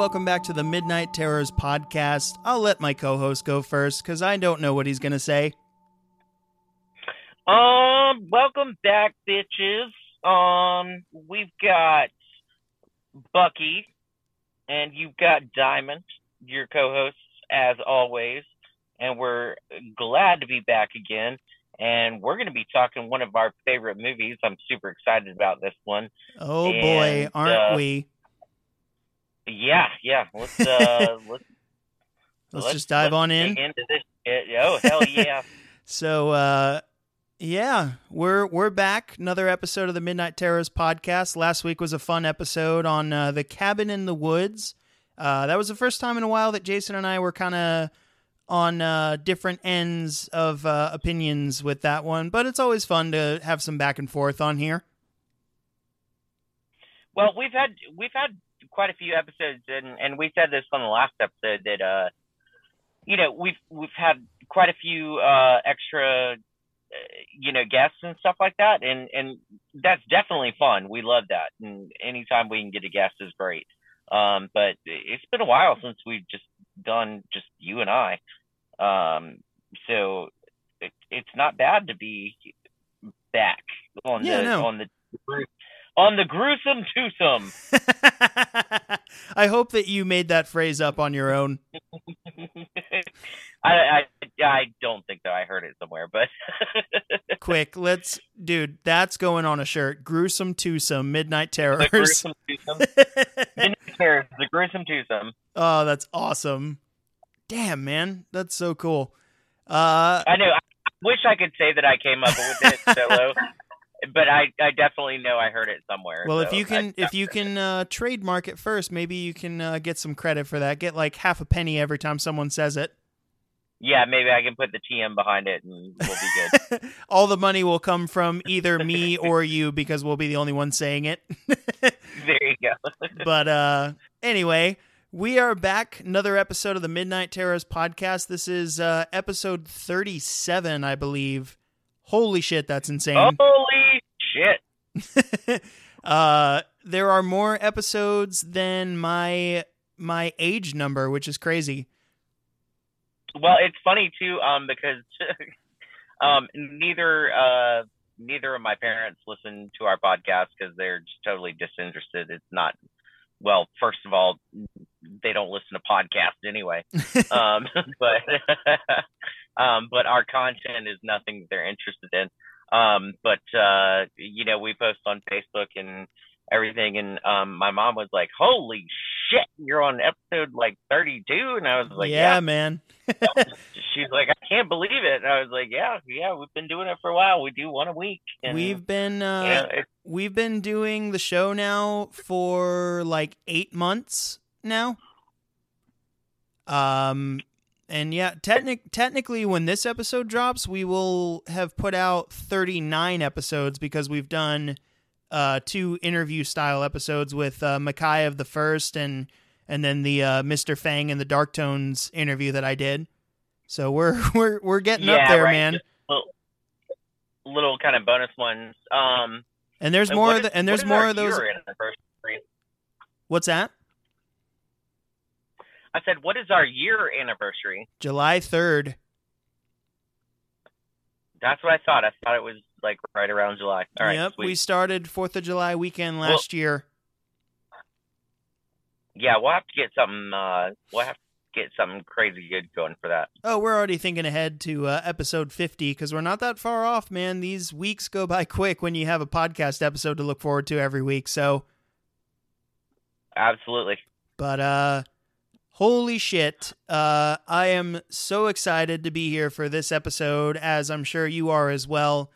Welcome back to the Midnight Terrors podcast. I'll let my co host go first because I don't know what he's going to say. Um, welcome back, bitches. Um, we've got Bucky, and you've got Diamond, your co-hosts as always, and we're glad to be back again. And we're going to be talking one of our favorite movies. I'm super excited about this one. Oh boy, aren't uh, we? Yeah. Let's uh, let's Let's, just dive on in. into this. shit. Oh hell yeah! So, uh, yeah, we're we're back. Another episode of the Midnight Terrors podcast. Last week was a fun episode on uh, the cabin in the woods. Uh, that was the first time in a while that Jason and I were kind of on uh, different ends of uh, opinions with that one, but it's always fun to have some back and forth on here. Well, we've had we've had quite a few episodes, and and we said this on the last episode that uh, you know, we've we've had quite a few uh extra, uh, you know, guests and stuff like that, and and that's definitely fun. We love that, and anytime we can get a guest is great. Um, but it's been a while since we've just done just you and I. Um, so it, it's not bad to be back on Yeah, the no. on the on the gruesome twosome. I hope that you made that phrase up on your own. I, I I don't think that I heard it somewhere, but Quick, let's, dude, that's going on a shirt. Gruesome twosome, Midnight the Terrors. gruesome twosome. Midnight Terrors, the gruesome twosome. oh, that's awesome. Damn, man. That's so cool. Uh, I know. I wish I could say that I came up with it solo, but I I definitely know I heard it somewhere. well, if you can, if you can uh, trademark it first, maybe you can uh, get some credit for that. Get like half a penny every time someone says it. yeah, maybe I can put the TM behind it and we'll be good. All the money will come from either me or you because we'll be the only one saying it. there you go. but uh anyway we are back another episode of the midnight terrors podcast this is uh episode 37 i believe holy shit that's insane Holy shit! uh there are more episodes than my my age number which is crazy Well, it's funny too, um, because um, neither uh, neither of my parents listen to our podcast because they're just totally disinterested. It's not well. First of all, they don't listen to podcasts anyway. um, but um, but our content is nothing that they're interested in. Um, but uh, you know, we post on Facebook and everything, and um, my mom was like, "Holy shit, you're on episode like 32," and I was like, yeah, "Yeah." man She's like, "I can't believe it," and I was like, "Yeah, yeah, we've been doing it for a while. We do one a week." And, we've been uh you know, it- we've been doing the show now for like eight months now. Um, and yeah, technic- technically, when this episode drops, we will have put out 39 episodes because we've done uh, two interview style episodes with uh, Makai of the First and and then the uh, Mr. Fang and the Dark Tones interview that I did. So we're we're we're getting up there, right. man. little, little kind of bonus ones. Um, And there's more is- the, and there's more of those. anniversary? What's that? I said, "What is our year anniversary?" July 3rd. That's what I thought. I thought it was like right around July. All right, yep, sweet. we started Fourth of July weekend Well- last year. yeah, we'll have to get something. Uh, we'll have to get something crazy good going for that. Oh, we're already thinking ahead to uh, episode fifty because we're not that far off, man. These weeks go by quick when you have a podcast episode to look forward to every week. So, Absolutely. but uh, holy shit, uh, I am so excited to be here for this episode, as I'm sure you are as well.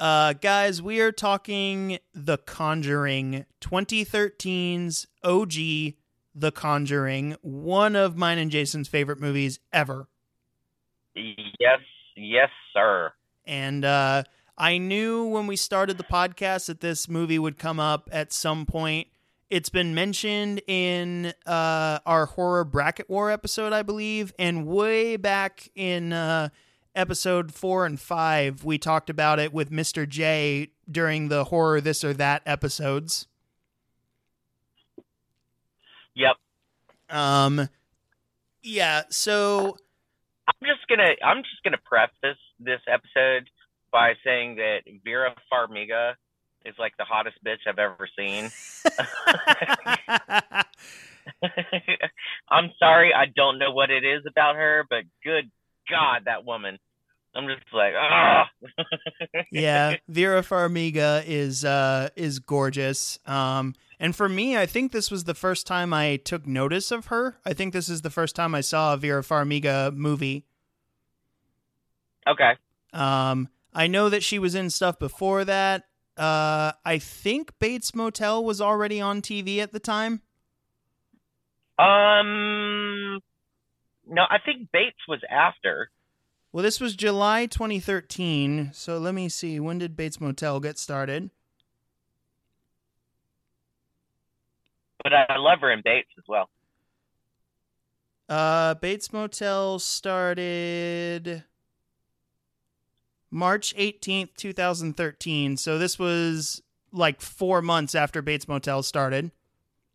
Uh, guys, we are talking The Conjuring 2013's OG The Conjuring, one of mine and Jason's favorite movies ever. Yes, yes, sir. And uh, I knew when we started the podcast that this movie would come up at some point. It's been mentioned in uh, our horror bracket war episode, I believe, and way back in uh, episode four and five, we talked about it with Mr. J during the horror this or that episodes. Yep. Um, yeah. So I'm just gonna I'm just gonna prep this this episode by saying that Vera Farmiga is like the hottest bitch I've ever seen. I'm sorry, I don't know what it is about her, but good God, that woman. I'm just like, ah. yeah, Vera Farmiga is uh is gorgeous. Um and for me, I think this was the first time I took notice of her. I think this is the first time I saw a Vera Farmiga movie. Okay. Um I know that she was in stuff before that. Uh I think Bates Motel was already on TV at the time. Um no, I think Bates was after. Well, this was July 2013. So let me see. When did Bates Motel get started? But I love her in Bates as well. Uh, Bates Motel started March 18th, 2013. So this was like four months after Bates Motel started.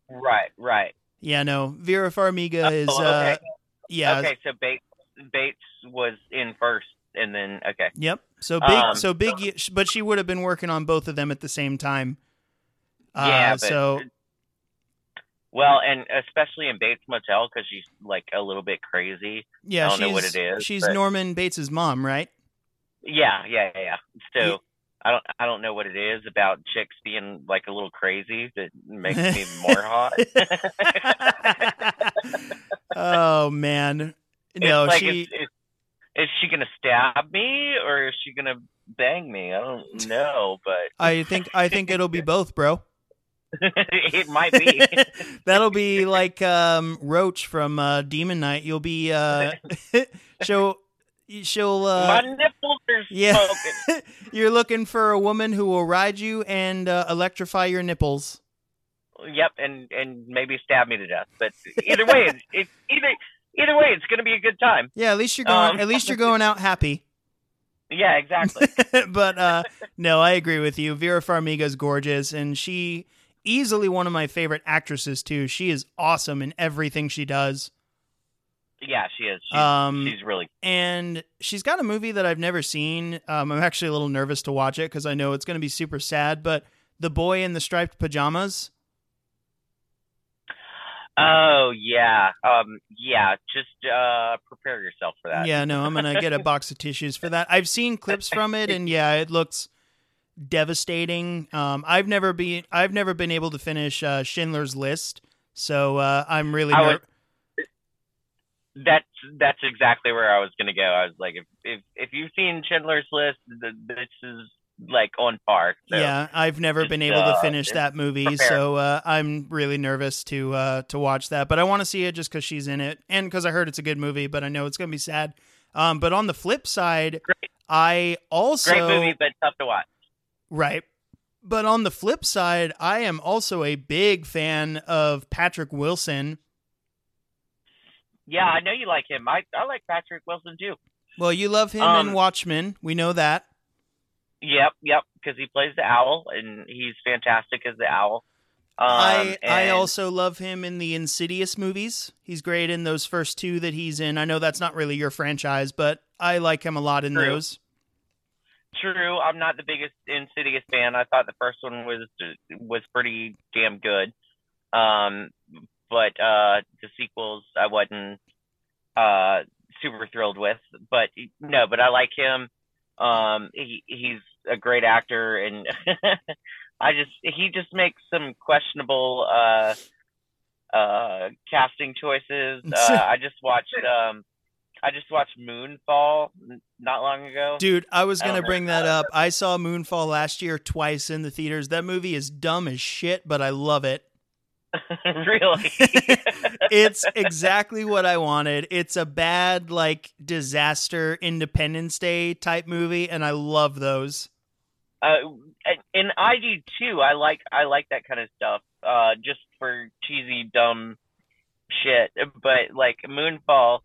Right, right. Yeah, no. Vera Farmiga is, oh, okay. uh, yeah. Okay, so Bates Bates was in first, and then okay. Yep. So big, Um, so big, but she would have been working on both of them at the same time. Uh, Yeah, so Well, and especially in Bates Motel because she's like a little bit crazy. yeah, I don't she's know what it is, she's but- Norman Bates's mom, right? Yeah, yeah, yeah. yeah. So Ye- I don't I don't know what it is about chicks being like a little crazy that makes me more hot. oh man, no, like, she. is, she gonna stab me or is she gonna bang me? I don't know, but I think I think it'll be both, bro. it might be. That'll be like um, Roach from uh, Demon Knight. You'll be uh, she'll she'll My uh, nipples are yeah. smoking. you're looking for a woman who will ride you and uh, electrify your nipples. Yep, and and maybe stab me to death. But either way, it's, it's either either way, it's gonna be a good time. Yeah, at least you're going. Um, at least you're going out happy. Yeah, exactly. but uh, no, I agree with you. Vera Farmiga's gorgeous, and she easily one of my favorite actresses too. She is awesome in everything she does. Yeah, she is. She's, Um, she's really and she's got a movie that I've never seen. Um, I'm actually a little nervous to watch it because I know it's going to be super sad. But the boy in the striped pajamas. Oh yeah, um, yeah. Just uh, prepare yourself for that. Yeah, no, I'm gonna get a box of tissues for that. I've seen clips from it, and yeah, it looks devastating. Um, I've never been I've never been able to finish uh, Schindler's List, so uh, I'm really ner- would- That's that's exactly where I was gonna go. I was like, if if, if you've seen Schindler's List, th- this is like on par. So. yeah. I've never been able to uh, finish that movie, prepare. so uh, I'm really nervous to uh, to watch that. But I want to see it just because she's in it, and because I heard it's a good movie. But I know it's gonna be sad. Um, but on the flip side, Great. I also Great movie, but tough to watch. Right. But on the flip side, I am also a big fan of Patrick Wilson. Yeah, I know you like him. I I like Patrick Wilson too. Well, you love him Um, in Watchmen. We know that. Yep, yep, because he plays the owl and he's fantastic as the owl. Um, I I also love him in the Insidious movies. He's great in those first two that he's in. I know that's not really your franchise, but I like him a lot in True. those. True, I'm not the biggest Insidious fan. I thought the first one was was pretty damn good. Um, but uh, the sequels I wasn't uh super thrilled with. But no, but I like him. Um, he he's a great actor, and I just he just makes some questionable uh uh casting choices. Uh, I just watched um. I just watched Moonfall not long ago. Dude, I was going to bring that up. I saw Moonfall last year twice in the theaters. That movie is dumb as shit, but I love it. really? it's exactly what I wanted. It's a bad like disaster Independence Day type movie and I love those. uh, and- I do too. I like I like that kind of stuff. Uh, just for cheesy, dumb shit. But like Moonfall,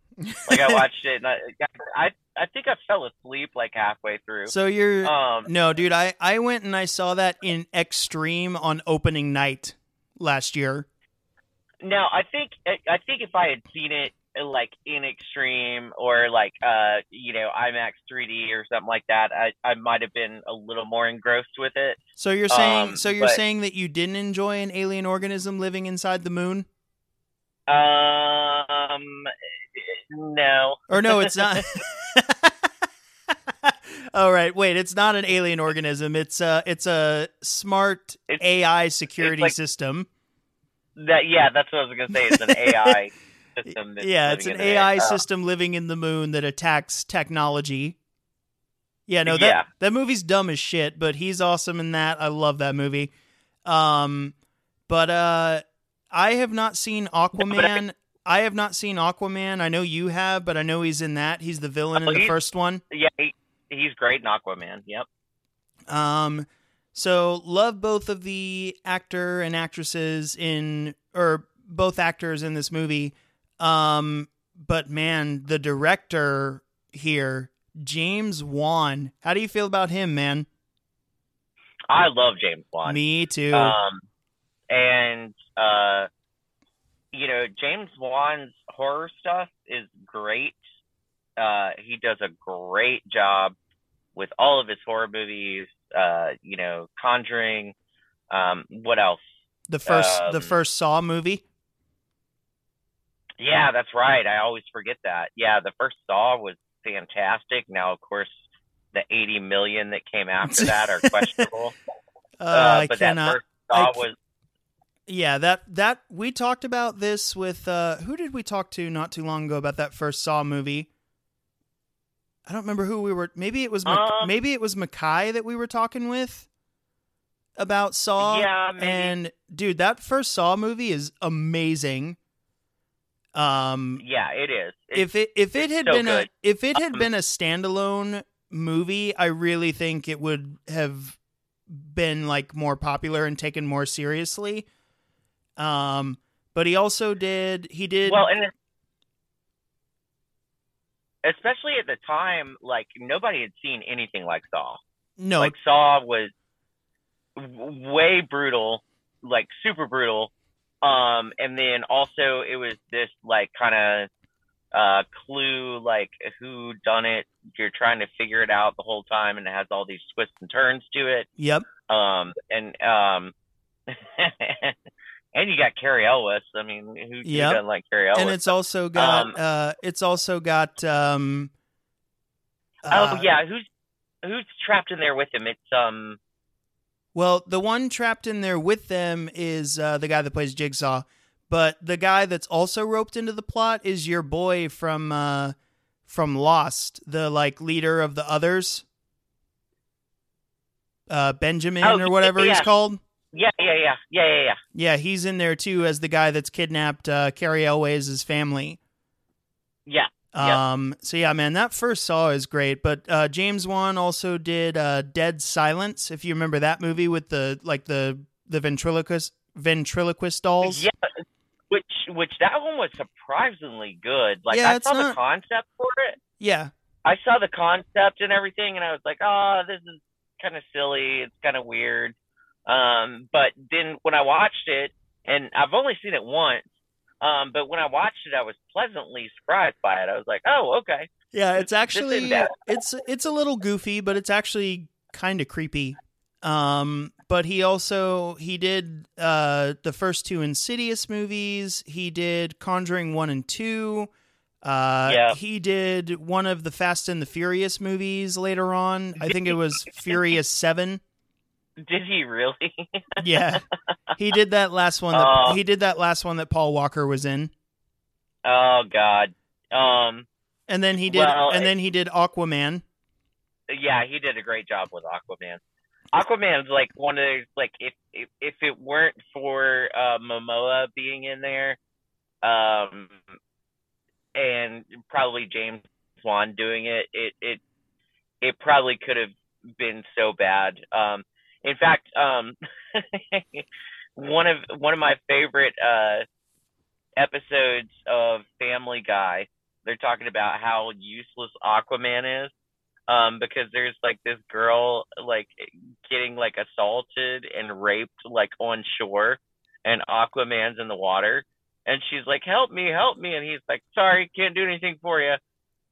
like I watched it, and I I I think I fell asleep like halfway through. so you're Um, No, dude, I I went and I saw that in Extreme on opening night last year. Now I think I think if I had seen it like in extreme or like uh you know IMAX 3D or something like that, I I might have been a little more engrossed with it. So you're saying Um, so you're but- saying that you didn't enjoy an alien organism living inside the moon? Um, no. Or no, it's not. All right, wait, it's not an alien organism. It's a it's a smart It's- AI security like- system. That yeah, that's what I was gonna say. It's an AI system. That's yeah, it's an AI. Uh, system living in the moon that attacks technology. Yeah, no, that Yeah. that movie's dumb as shit, but he's awesome in that. I love that movie. Um, but uh, I have not seen Aquaman. I have not seen Aquaman. I know you have, but I know he's in that. He's the villain Oh, in the first one. yeah, he, he's great in Aquaman. Yep. Um, so love both of the actor and actresses in, or both actors in this movie. Um, but man, the director here, James Wan. How do you feel about him, man? I love James Wan. Me too. Um, and uh, you know, James Wan's horror stuff is great. Uh, he does a great job with all of his horror movies. Uh, you know, Conjuring. Um, what else? the first, the um, first Saw movie. Yeah, that's right. I always forget that. Yeah, the first Saw was fantastic. Now, of course, the 80 million that came after that are questionable. Uh, Uh, I but cannot. that first Saw c- was Yeah, that that we talked about this with uh who did we talk to not too long ago about that first Saw movie? I don't remember who we were. Maybe it was Mac- Um, maybe it was Mackay that we were talking with about Saw. yeah, maybe. And dude, that first Saw movie is amazing. Um, yeah, it is. It's, if it if it had so been a if it had Um, been a standalone movie, I really think it would have been like more popular and taken more seriously. Um, but he also did he did well, and especially at the time, like nobody had seen anything like Saw. no Like Saw was w- way brutal, like super brutal. Um, and then also it was this like kind of uh clue, like who done it. You're trying to figure it out the whole time, and it has all these twists and turns to it. yep Um, and um, and you got Cary Elwes. I mean, who, who Yep. doesn't like Cary Elwes? and it's also got Um, uh it's also got um oh uh, yeah, who's who's trapped in there with him? It's um. Well, the one trapped in there with them is uh, the guy that plays Jigsaw, but the guy that's also roped into the plot is your boy from uh, from Lost, the like leader of the others, uh, Benjamin Oh, or whatever he's called. Yeah, yeah, yeah, yeah, yeah, yeah. Yeah, he's in there too as the guy that's kidnapped uh, Cary Elwes' family. Yeah. Yep. Um. So yeah, man, that first Saw is great. But uh, James Wan also did uh, Dead Silence. If you remember that movie with the like the the ventriloquist ventriloquist dolls. Yeah, which which that one was surprisingly good. Like Yeah, I saw not- the concept for it. Yeah. I saw the concept and everything, and I was like, oh, this is kind of silly. It's kind of weird. Um, but then when I watched it, and I've only seen it once, um, but when I watched it, I was pleasantly surprised by it. I was like, oh, okay. Yeah, it's actually it's it's a little goofy, but it's actually kind of creepy. Um, but he also he did uh the first two Insidious movies. He did Conjuring one and two. Uh, Yeah. he did one of the Fast and the Furious movies later on. I think it was Furious Seven. Did he really? Yeah, he did that last one. That, Oh. he did that last one that Paul Walker was in, oh God. Um, and then he did, Well, and then he did Aquaman. yeah, he did a great job with Aquaman. Aquaman's like one of those like if if, if it weren't for uh, Momoa being in there, um, and probably James Wan doing it, it it it probably could have been so bad. Um, in fact, um, one of one of my favorite uh, episodes of Family Guy, they're talking about how useless Aquaman is um, because there's like this girl like getting like assaulted and raped like on shore, and Aquaman's in the water, and she's like, "Help me, help me!" And he's like, "Sorry, can't do anything for you."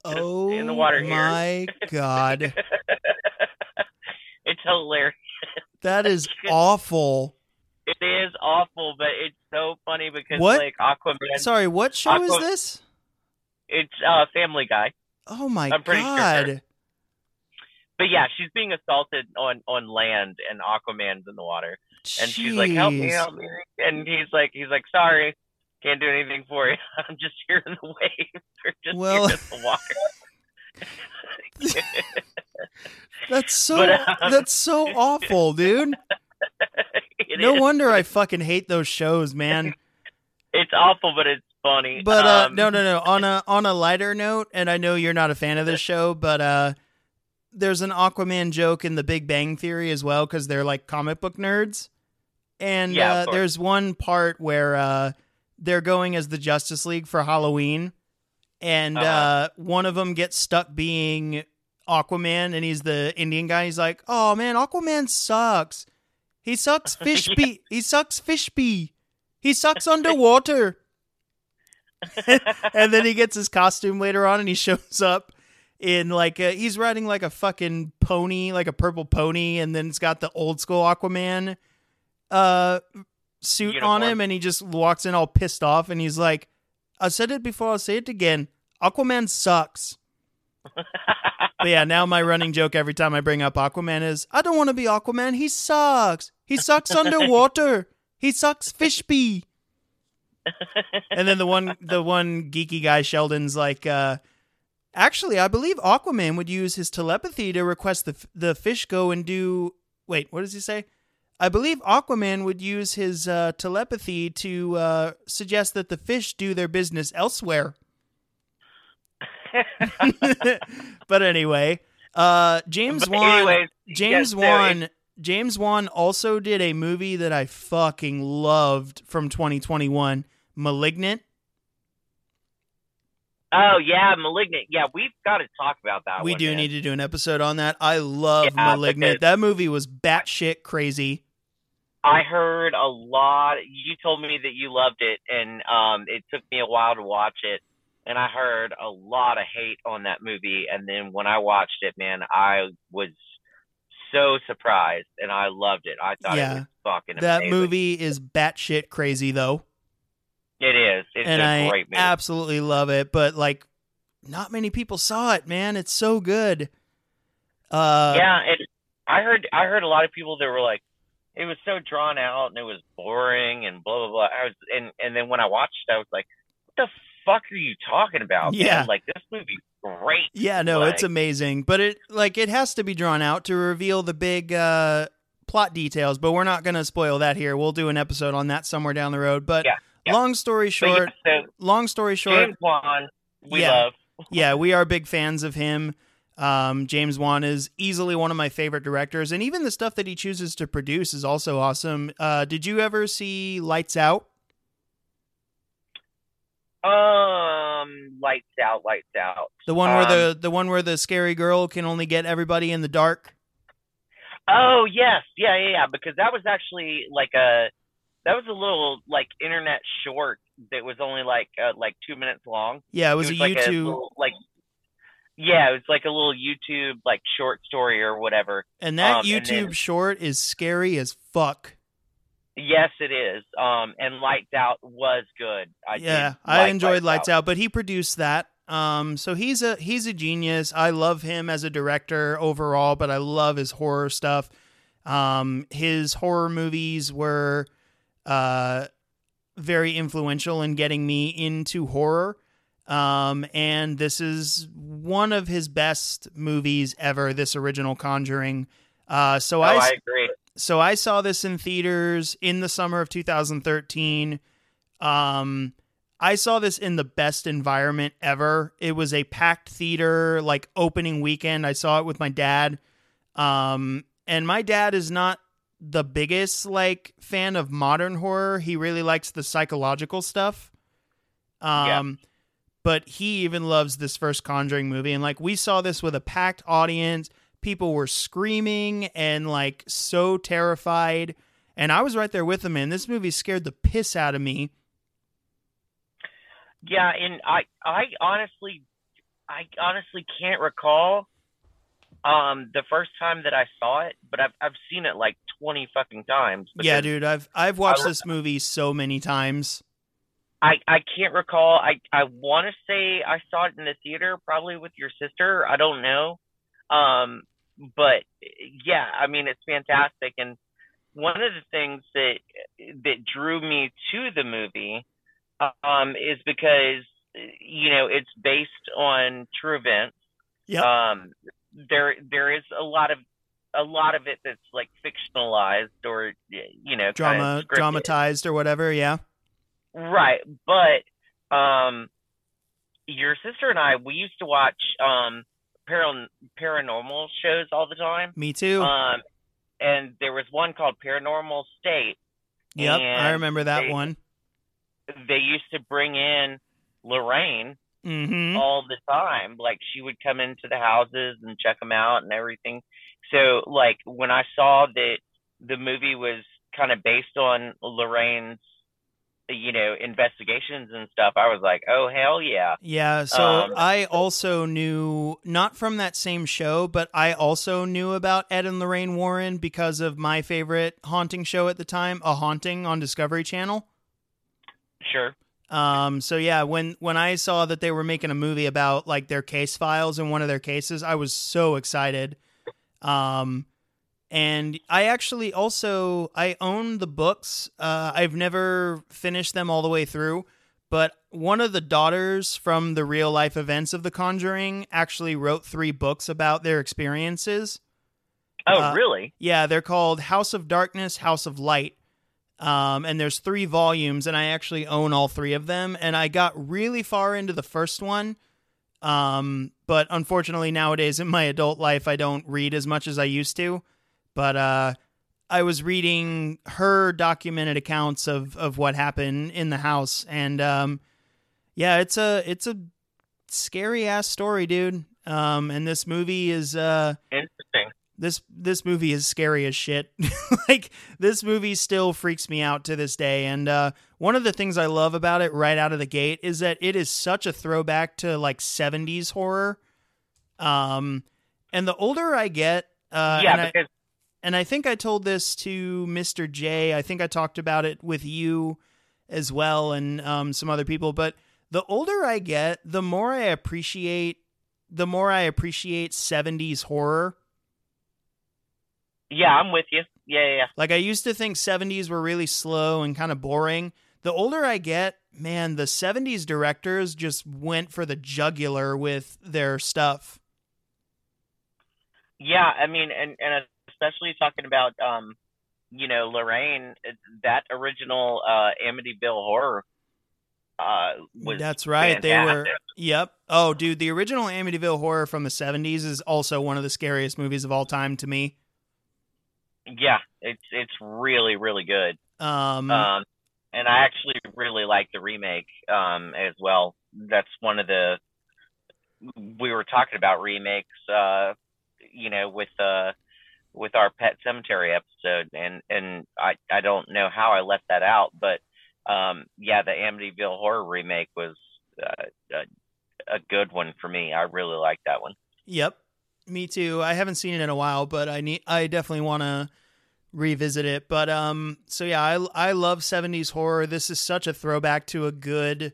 Oh in the water here. my god, it's hilarious. That is awful. It is awful, but it's so funny because What? like Aquaman, Sorry, what show is this? it's uh, Family Guy. Oh my I'm pretty sure. god. But yeah, she's being assaulted on on land, and Aquaman's in the water, and she's like, "Help me, help me!" And he's like, "He's like, sorry, can't do anything for you. I'm just here in the waves, or just Well- here in the water." That's so But, uh, that's so awful, dude. No is. wonder I fucking hate those shows, man. It's awful, but it's funny. But uh Um, no no no, on a on a lighter note, and I know you're not a fan of this show, but uh there's an Aquaman joke in the Big Bang Theory as well cuz they're like comic book nerds. And Yeah, uh there's one part where uh they're going as the Justice League for Halloween and uh Uh-huh. one of them gets stuck being Aquaman and he's the Indian guy. He's like, "Oh man, Aquaman sucks. He sucks fish Yeah. pee. He sucks fish pee. He sucks underwater." and then he gets his costume later on and he shows up in like a, he's riding like a fucking pony like a purple pony and then it's got the old school aquaman uh suit on him and he just walks in all pissed off and he's like i said it before i'll say it again aquaman sucks but yeah now my running joke every time i bring up aquaman is i don't want to be aquaman. He sucks. He sucks underwater. He sucks fish pee. And then the one the one geeky guy Sheldon's like uh actually I believe Aquaman would use his telepathy to request the the fish go and do wait what does he say? I believe Aquaman would use his uh, telepathy to uh, suggest that the fish do their business elsewhere but anyway uh James But Wan anyways, James yes, Wan James Wan also did a movie that I fucking loved from 2021, Malignant. Oh yeah, malignant. Yeah, we've got to talk about that. we one, do man. need to do an episode on that. I love Yeah, Malignant. That movie was batshit crazy. I heard a lot. You told me that you loved it, and um, it took me a while to watch it. And I heard a lot of hate on that movie. And then when I watched it, man, I was so surprised, and I loved it. I thought Yeah. it was fucking That amazing. movie is batshit crazy though, It is. It's and a I great movie. I absolutely love it. But like, not many people saw it, man. It's so good. Uh, yeah, and I heard I heard a lot of people that were like, it was so drawn out and it was boring and blah blah blah. I was and and then when I watched, it, I was like, what the fuck are you talking about? man? Yeah. like this movie's great. Yeah, no, it's amazing, but it like it has to be drawn out to reveal the big uh plot details, but we're not going to spoil that here. We'll do an episode on that somewhere down the road. But Yeah, yeah. long story short, yeah, so long story short, James Wan, we love. yeah, we are big fans of him. Um, James Wan is easily one of my favorite directors, and even the stuff that he chooses to produce is also awesome. Uh, did you ever see Lights Out? Um, lights out, lights out. The one where Um, the the one where the scary girl can only get everybody in the dark. Oh yes, yeah, yeah, yeah. Because that was actually like a that was a little like internet short that was only like uh, like two minutes long. Yeah, it was, a like YouTube, little, like yeah, it was like a little YouTube like short story or whatever. and that um, and YouTube then- short is scary as fuck. Yes, it is. Um, and Lights Out was good. I yeah, I enjoyed Lights Out. but he produced that. Um, so he's a he's a genius. I love him as a director overall, but I love his horror stuff. Um, his horror movies were uh very influential in getting me into horror. Um, and this is one of his best movies ever. This original Conjuring. Uh, so Oh, I I agree. So I saw this in theaters in the summer of 2013. Um, I saw this in the best environment ever. It was a packed theater, like opening weekend. I saw it with my dad. Um, and my dad is not the biggest like fan of modern horror. He really likes the psychological stuff. Um, but he even loves this first Conjuring movie. And like we saw this with a packed audience. People were screaming and like so terrified. And I was right there with them, man. This movie scared the piss out of me. Yeah, and I I honestly I honestly can't recall um the first time that I saw it, but I've I've seen it like twenty fucking times. Yeah, dude, I've I've watched I- this movie so many times. I I can't recall. I I want to say I saw it in the theater, probably with your sister. I don't know. Um, but yeah, I mean it's fantastic, and one of the things that that drew me to the movie um is because you know it's based on true events. Yep. Um, there there is a lot of a lot of it that's like fictionalized or you know Drama kind of dramatized or whatever, yeah. Right, but um, your sister and I, we used to watch um paran- paranormal shows all the time. Me too. Um, and there was one called Paranormal State. yep, I remember that they- one. They used to bring in Lorraine Mhm. all the time. Like she would come into the houses and check them out and everything. So like when I saw that the movie was kind of based on Lorraine's, you know, investigations and stuff, I was like, oh hell yeah. Yeah, so Um, I also knew not from that same show, but I also knew about Ed and Lorraine Warren because of my favorite haunting show at the time, A Haunting on Discovery Channel. Sure. Um, so yeah, when when I saw that they were making a movie about like their case files in one of their cases, I was so excited. Um, and I actually also I own the books. Uh, I've never finished them all the way through, but one of the daughters from the real life events of The Conjuring actually wrote three books about their experiences. Oh, Uh, really? Yeah, they're called House of Darkness, House of Light. Um, and there's three volumes, and I actually own all three of them. And I got really far into the first one. Um, but unfortunately, nowadays in my adult life, I don't read as much as I used to. But uh, I was reading her documented accounts of, of what happened in the house. And um, yeah, it's a it's a scary ass story, dude. Um, and this movie is uh, Interesting. this this movie is scary as shit. like this movie still freaks me out to this day. And uh, one of the things I love about it right out of the gate is that it is such a throwback to like '70s horror. Um, and the older I get, uh, yeah, because and I think I told this to Mr. J. I think I talked about it with you as well and um, some other people. But the older I get, the more I appreciate the more I appreciate '70s horror. yeah, I'm with you. Yeah, yeah, yeah. Like I used to think 70s were really slow and kind of boring. The older I get, man, the 70s directors just went for the jugular with their stuff. Yeah, I mean, and and especially talking about um, you know, Lorraine, that original uh Amityville horror uh was That's right. They were. Yep. Oh, dude, the original Amityville horror from the 70s is also one of the scariest movies of all time to me. Yeah, it's it's really really good. Um, Um, and I actually really like the remake um as well. That's one of the we were talking about remakes, uh, you know, with uh with our Pet Sematary episode, and and I I don't know how I left that out, but um yeah, the Amityville horror remake was uh, a, a good one for me. I really like that one. Yep. Me too. I haven't seen it in a while, but I need I definitely want to revisit it. But um so yeah, I I love 70s horror. This is such a throwback to a good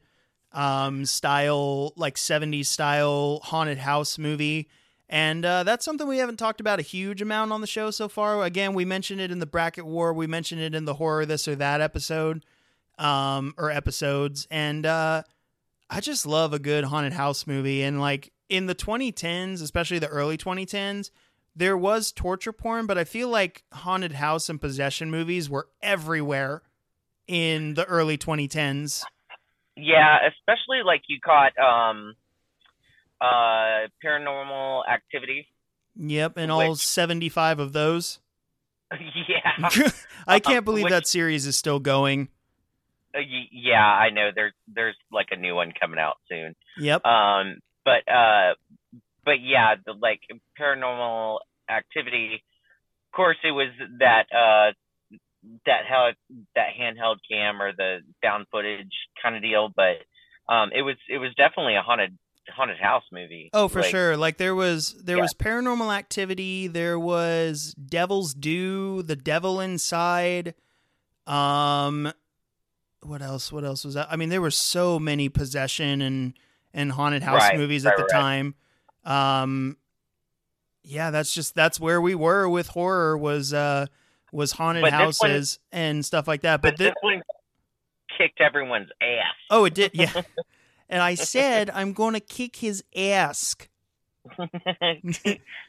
um style like 70s style haunted house movie. And uh, that's something we haven't talked about a huge amount on the show so far. Again, we mentioned it in the bracket war. We mentioned it in the horror this or that episode, um, or episodes. And uh, I just love a good haunted house movie. And like in the 2010s, especially the early 2010s, there was torture porn, but I feel like haunted house and possession movies were everywhere in the early 2010s. Yeah, especially like you caught um uh paranormal activity. Yep, and all Which- 75 of those. yeah. I Uh, can't believe which- that series is still going. Uh, yeah, I know there's there's like a new one coming out soon. Yep. Um, but uh, but yeah, the like paranormal activity. Of course, it was that uh that held that handheld cam or the found footage kind of deal. But um, it was it was definitely a haunted haunted house movie. Oh, for Like, sure. Like there was there Yeah. was Paranormal Activity, there was Devil's Due, The Devil Inside. Um what else? What else was that? I mean, there were so many possession and and haunted house Right, movies right, at the right. time. Um yeah, that's just that's where we were with horror was uh was haunted this one- houses and stuff like that. But But thi- this one kicked everyone's ass. oh, it did. Yeah. and I said I'm going to kick his ass. I'm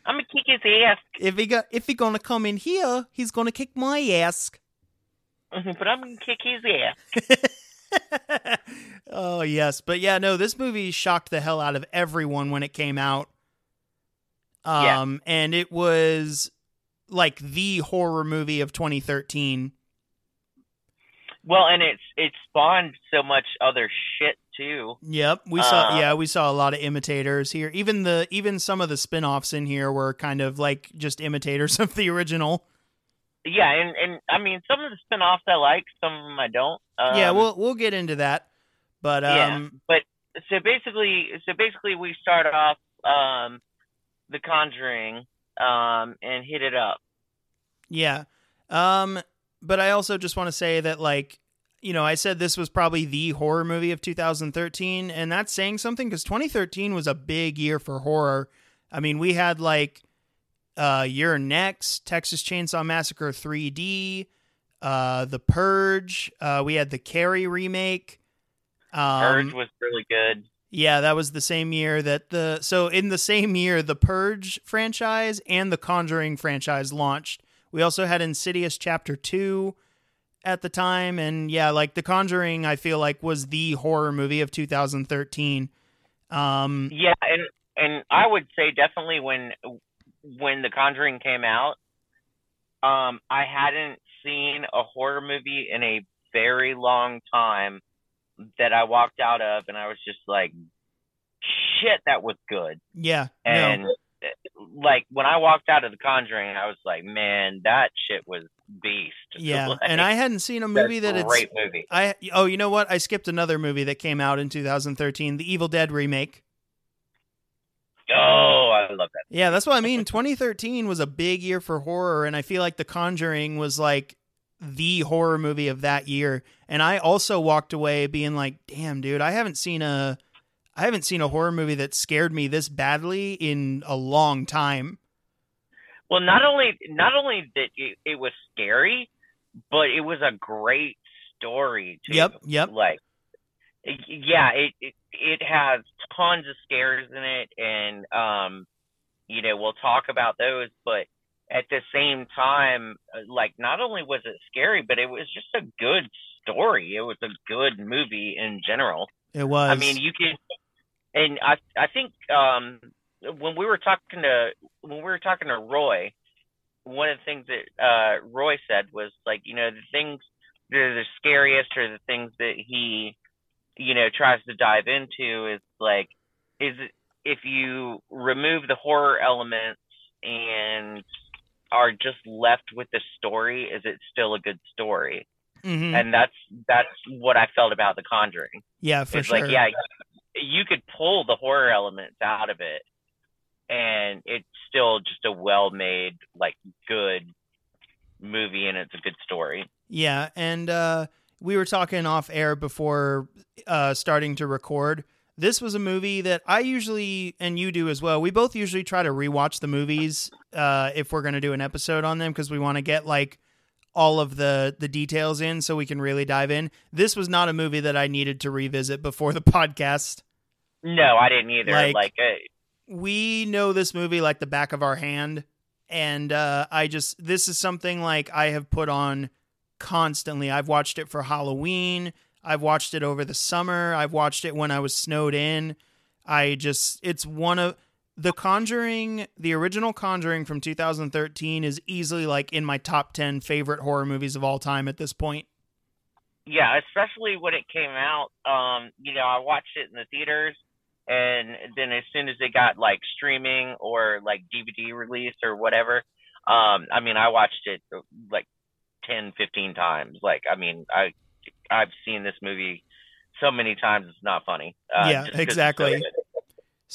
gonna kick his ass, If he got if he gonna come in here, he's gonna kick my ass. but I'm gonna kick his ass. oh yes, but yeah, no, this movie shocked the hell out of everyone when it came out. Yeah. Um, and it was like the horror movie of 2013. Well, and it's it spawned so much other shit too. Yep, we saw. Uh, yeah, we saw a lot of imitators here. Even the even some of the spin-offs in here were kind of like just imitators of the original. Yeah, and and I mean some of the spin-offs I like, some of them I don't. Um, yeah, we'll we'll get into that. But yeah, um, but so basically, so basically, we start off um, the Conjuring um, and hit it up. Yeah. Um but I also just want to say that like you know, I said this was probably the horror movie of 2013 and that's saying something cuz 2013 was a big year for horror. I mean, we had like uh You're Next, Texas Chainsaw Massacre 3D, uh The Purge, uh we had the Carrie remake. Um Purge was really good. yeah, that was the same year that the so in the same year the Purge franchise and the Conjuring franchise launched. We also had Insidious Chapter 2 at the time and yeah, like The Conjuring I feel like was the horror movie of 2013. Um Yeah, and and I would say definitely when when The Conjuring came out, um, I hadn't seen a horror movie in a very long time that I walked out of, and I was just like, "Shit, that was good." yeah. And uh, like when I walked out of The Conjuring, I was like, "Man, that shit was beast." Yeah, Like, and I hadn't seen a movie that a it's great movie. I oh, you know what? I skipped another movie that came out in 2013, The Evil Dead remake. Oh, I love that. Yeah, that's what I mean. 2013 was a big year for horror, and I feel like The Conjuring was like the horror movie of that year. And I also walked away being like, "Damn, dude, I haven't seen a, I haven't seen a horror movie that scared me this badly in a long time." Well, not only not only that it, it was scary, but it was a great story too. Yep, yep. Like, yeah, it, it it has tons of scares in it, and um, you know, we'll talk about those. But at the same time, like, not only was it scary, but it was just a good story. It was a good movie in general. It was. I mean, you can, and I I think um, when we were talking to when we were talking to Roy, one of the things that uh, Roy said was like, you know, the things that are the scariest or the things that he, you know, tries to dive into is like, is it- if you remove the horror elements and are just left with the story, is it still a good story? Mhm. And that's that's what I felt about The Conjuring yeah, for it's sure. like yeah you could pull the horror elements out of it and it's still just a well made like good movie and it's a good story Yeah, and uh, we were talking off air before uh, starting to record. This was a movie that I usually, and you do as well. We both usually try to rewatch the movies uh, if we're going to do an episode on them because we want to get like all of the the details in so we can really dive in. This was not a movie that I needed to revisit before the podcast. no i didn't either. Like- like, uh, we know this movie like the back of our hand and uh i just this is something like i have put on constantly. I've watched it for halloween. I've watched it over the summer. I've watched it when i was snowed in. I just it's one of the conjuring the original conjuring from 2013 is easily like in my top 10 favorite horror movies of all time at this point yeah especially when it came out um you know i watched it in the theaters and then as soon as it got like streaming or like dvd release or whatever um i mean i watched it like 10 15 times like i mean i i've seen this movie so many times it's not funny. Uh, Yeah, just 'cause it's exactly. so.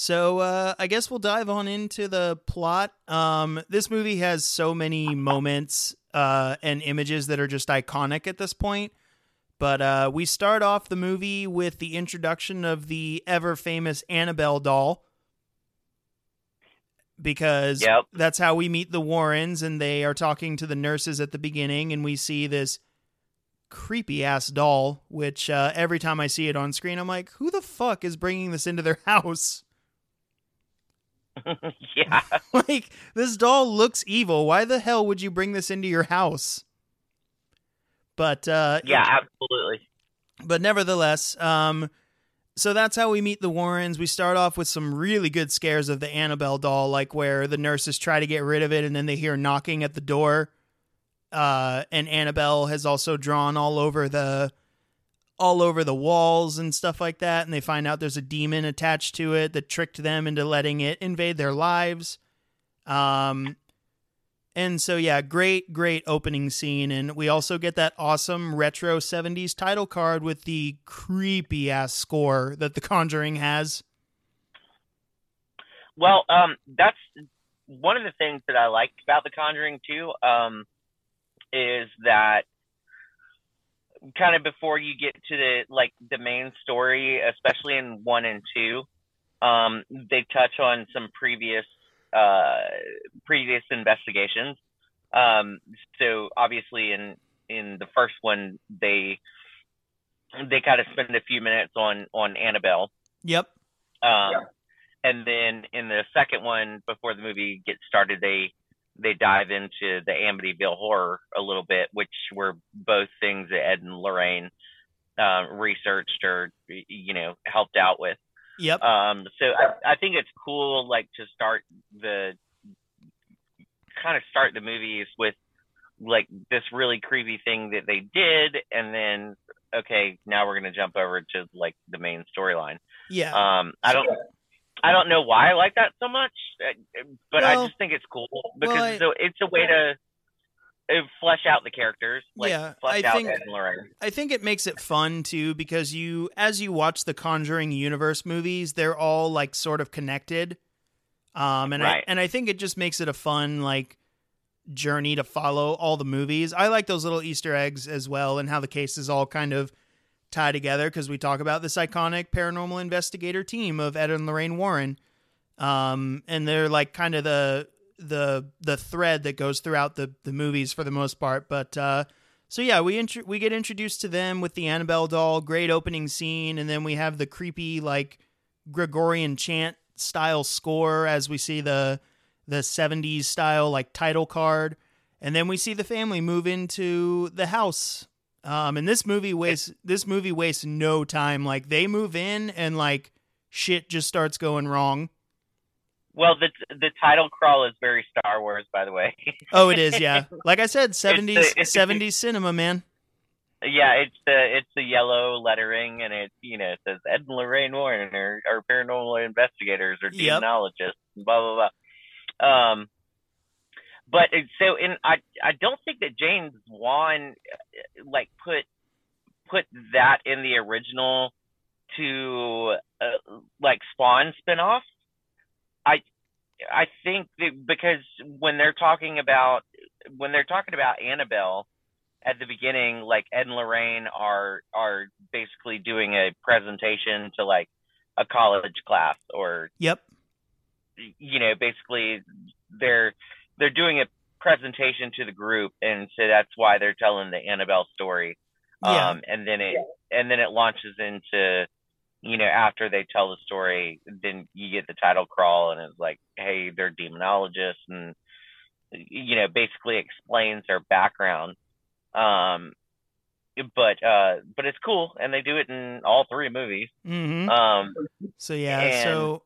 So uh, I guess we'll dive on into the plot. Um, this movie has so many moments uh, and images that are just iconic at this point. But uh, we start off the movie with the introduction of the ever famous Annabelle doll. Because Yep. that's how we meet the Warrens, and they are talking to the nurses at the beginning, and we see this creepy ass doll. Which uh, every time I see it on screen, I'm like, who the fuck is bringing this into their house? yeah, like this doll looks evil. Why the hell would you bring this into your house? But uh yeah, absolutely. but nevertheless, um so that's how we meet the Warrens. We start off with some really good scares of the Annabelle doll, like where the nurses try to get rid of it and then they hear knocking at the door. Uh and Annabelle has also drawn all over the all over the walls and stuff like that and they find out there's a demon attached to it that tricked them into letting it invade their lives. Um and so yeah, great great opening scene and we also get that awesome retro 70s title card with the creepy ass score that The Conjuring has. Well, um, that's one of the things that I liked about The Conjuring too. Um, is that kind of before you get to the like the main story, especially in one and two, um, they touch on some previous uh previous investigations. Um, so obviously in in the first one they they kind of spend a few minutes on on Annabelle. Yep. Um, and then in the second one, before the movie gets started, they they dive into the Amityville horror a little bit, which were both things that Ed and Lorraine uh, researched or you know helped out with. Yep. Um, so I, I think it's cool, like to start the kind of start the movies with like this really creepy thing that they did, and then okay, now we're gonna jump over to like the main storyline. yeah. Um, I don't, I don't know why I like that so much, but Well- I just think it's cool because well, I- so it's a way to uh, flesh out the characters, like Yeah, flesh I out think- Ed and Lorraine. I think it makes it fun too because you as you watch the Conjuring universe movies, they're all like sort of connected. Um and I and I think it just makes it a fun like journey to follow all the movies. I like those little Easter eggs as well and how the cases all kind of tie together because we talk about this iconic paranormal investigator team of Ed and Lorraine Warren. Um and they're like kind of the the the thread that goes throughout the the movies for the most part, but uh so yeah, we intro- we get introduced to them with the Annabelle doll, great opening scene, and then we have the creepy like Gregorian chant style score as we see the the 70s style like title card, and then we see the family move into the house. Um, and this movie wastes this movie wastes no time. Like they move in and like shit just starts going wrong. Well, the the title crawl is very Star Wars, by the way. Oh, it is, yeah. Like I said, 70s 70s cinema, man. yeah, it's the it's the yellow lettering, and it you know it says Ed and Lorraine Warren are, are paranormal investigators or Yep. demonologists, blah blah blah. Um, but so in I I don't think that James Wan uh, like put put that in the original to uh, like Spawn spinoff. I I think that because when they're talking about when they're talking about Annabelle at the beginning, like Ed and Lorraine are are basically doing a presentation to like a college class or Yep. you know basically they're they're doing a presentation to the group and so that's why they're telling the Annabelle story Yeah. um and then it and then it launches into you know after they tell the story then you get the title crawl and it's like hey they're demonologists and you know basically explains their background um but uh but it's cool and they do it in all three movies Mhm. um So yeah, And- so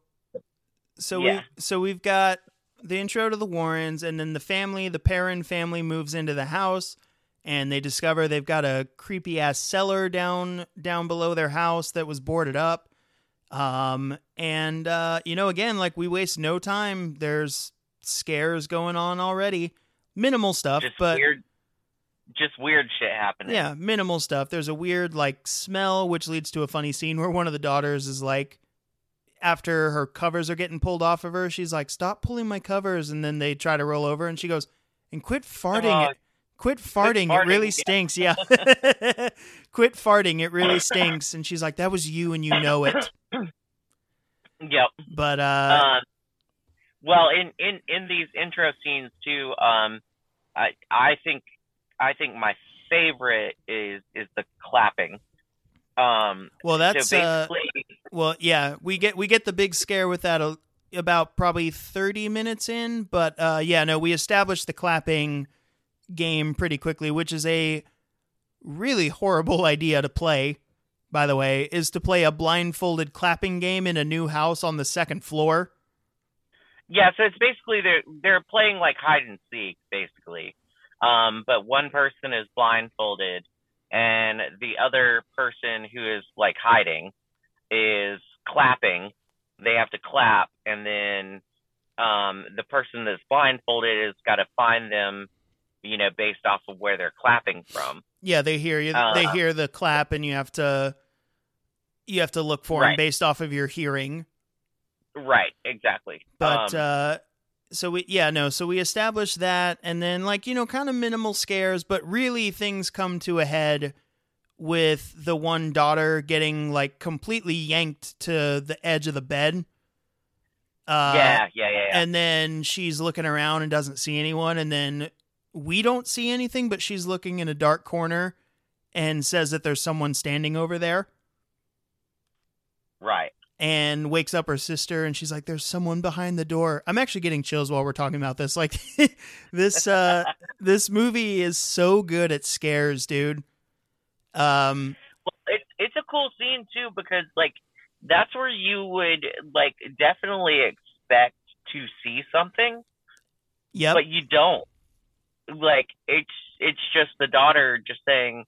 so Yeah. we so we've got the intro to the Warrens, and then the family, the Perron family, moves into the house, and they discover they've got a creepy ass cellar down down below their house that was boarded up. Um, and uh, you know, again, like we waste no time. There's scares going on already, minimal stuff, just but weird just weird shit happening. Yeah, minimal stuff. There's a weird like smell, which leads to a funny scene where one of the daughters is like, after her covers are getting pulled off of her, she's like, "Stop pulling my covers," and then they try to roll over, and she goes, "And quit farting." Uh, it, quit farting. farting, It really stinks. Yeah, quit farting. It really stinks. And she's like, "That was you, and you know it." Yep. But uh, um, well, in, in, in these intro scenes too, um, I I think I think my favorite is is the clapping. Um, well, that's so uh, Well, yeah, we get we get the big scare with that a, about probably 30 minutes in, but uh yeah, no, we established the clapping game pretty quickly, which is a really horrible idea to play. By the way, is to play a blindfolded clapping game in a new house on the second floor. yeah. So it's basically they're they're playing like hide and seek, basically. Um, but one person is blindfolded, and the other person who is like hiding is clapping. They have to clap, and then um, the person that's blindfolded has got to find them, you know, based off of where they're clapping from. Yeah, they hear you. they Uh, hear the clap, and you have to you have to look for them based off of your hearing. Right, exactly. But Um, uh so we yeah, no, so we established that and then like, you know, kind of minimal scares, but really things come to a head with the one daughter getting like completely yanked to the edge of the bed. Uh yeah, yeah, yeah, yeah. and then she's looking around and doesn't see anyone and then we don't see anything but she's looking in a dark corner and says that there's someone standing over there right. And wakes up her sister and she's like there's someone behind the door. I'm actually getting chills while we're talking about this. Like this uh this movie is so good at scares dude. Um Well, it's it's a cool scene too because like that's where you would like definitely expect to see something, yeah but you don't. Like it's it's just the daughter just saying,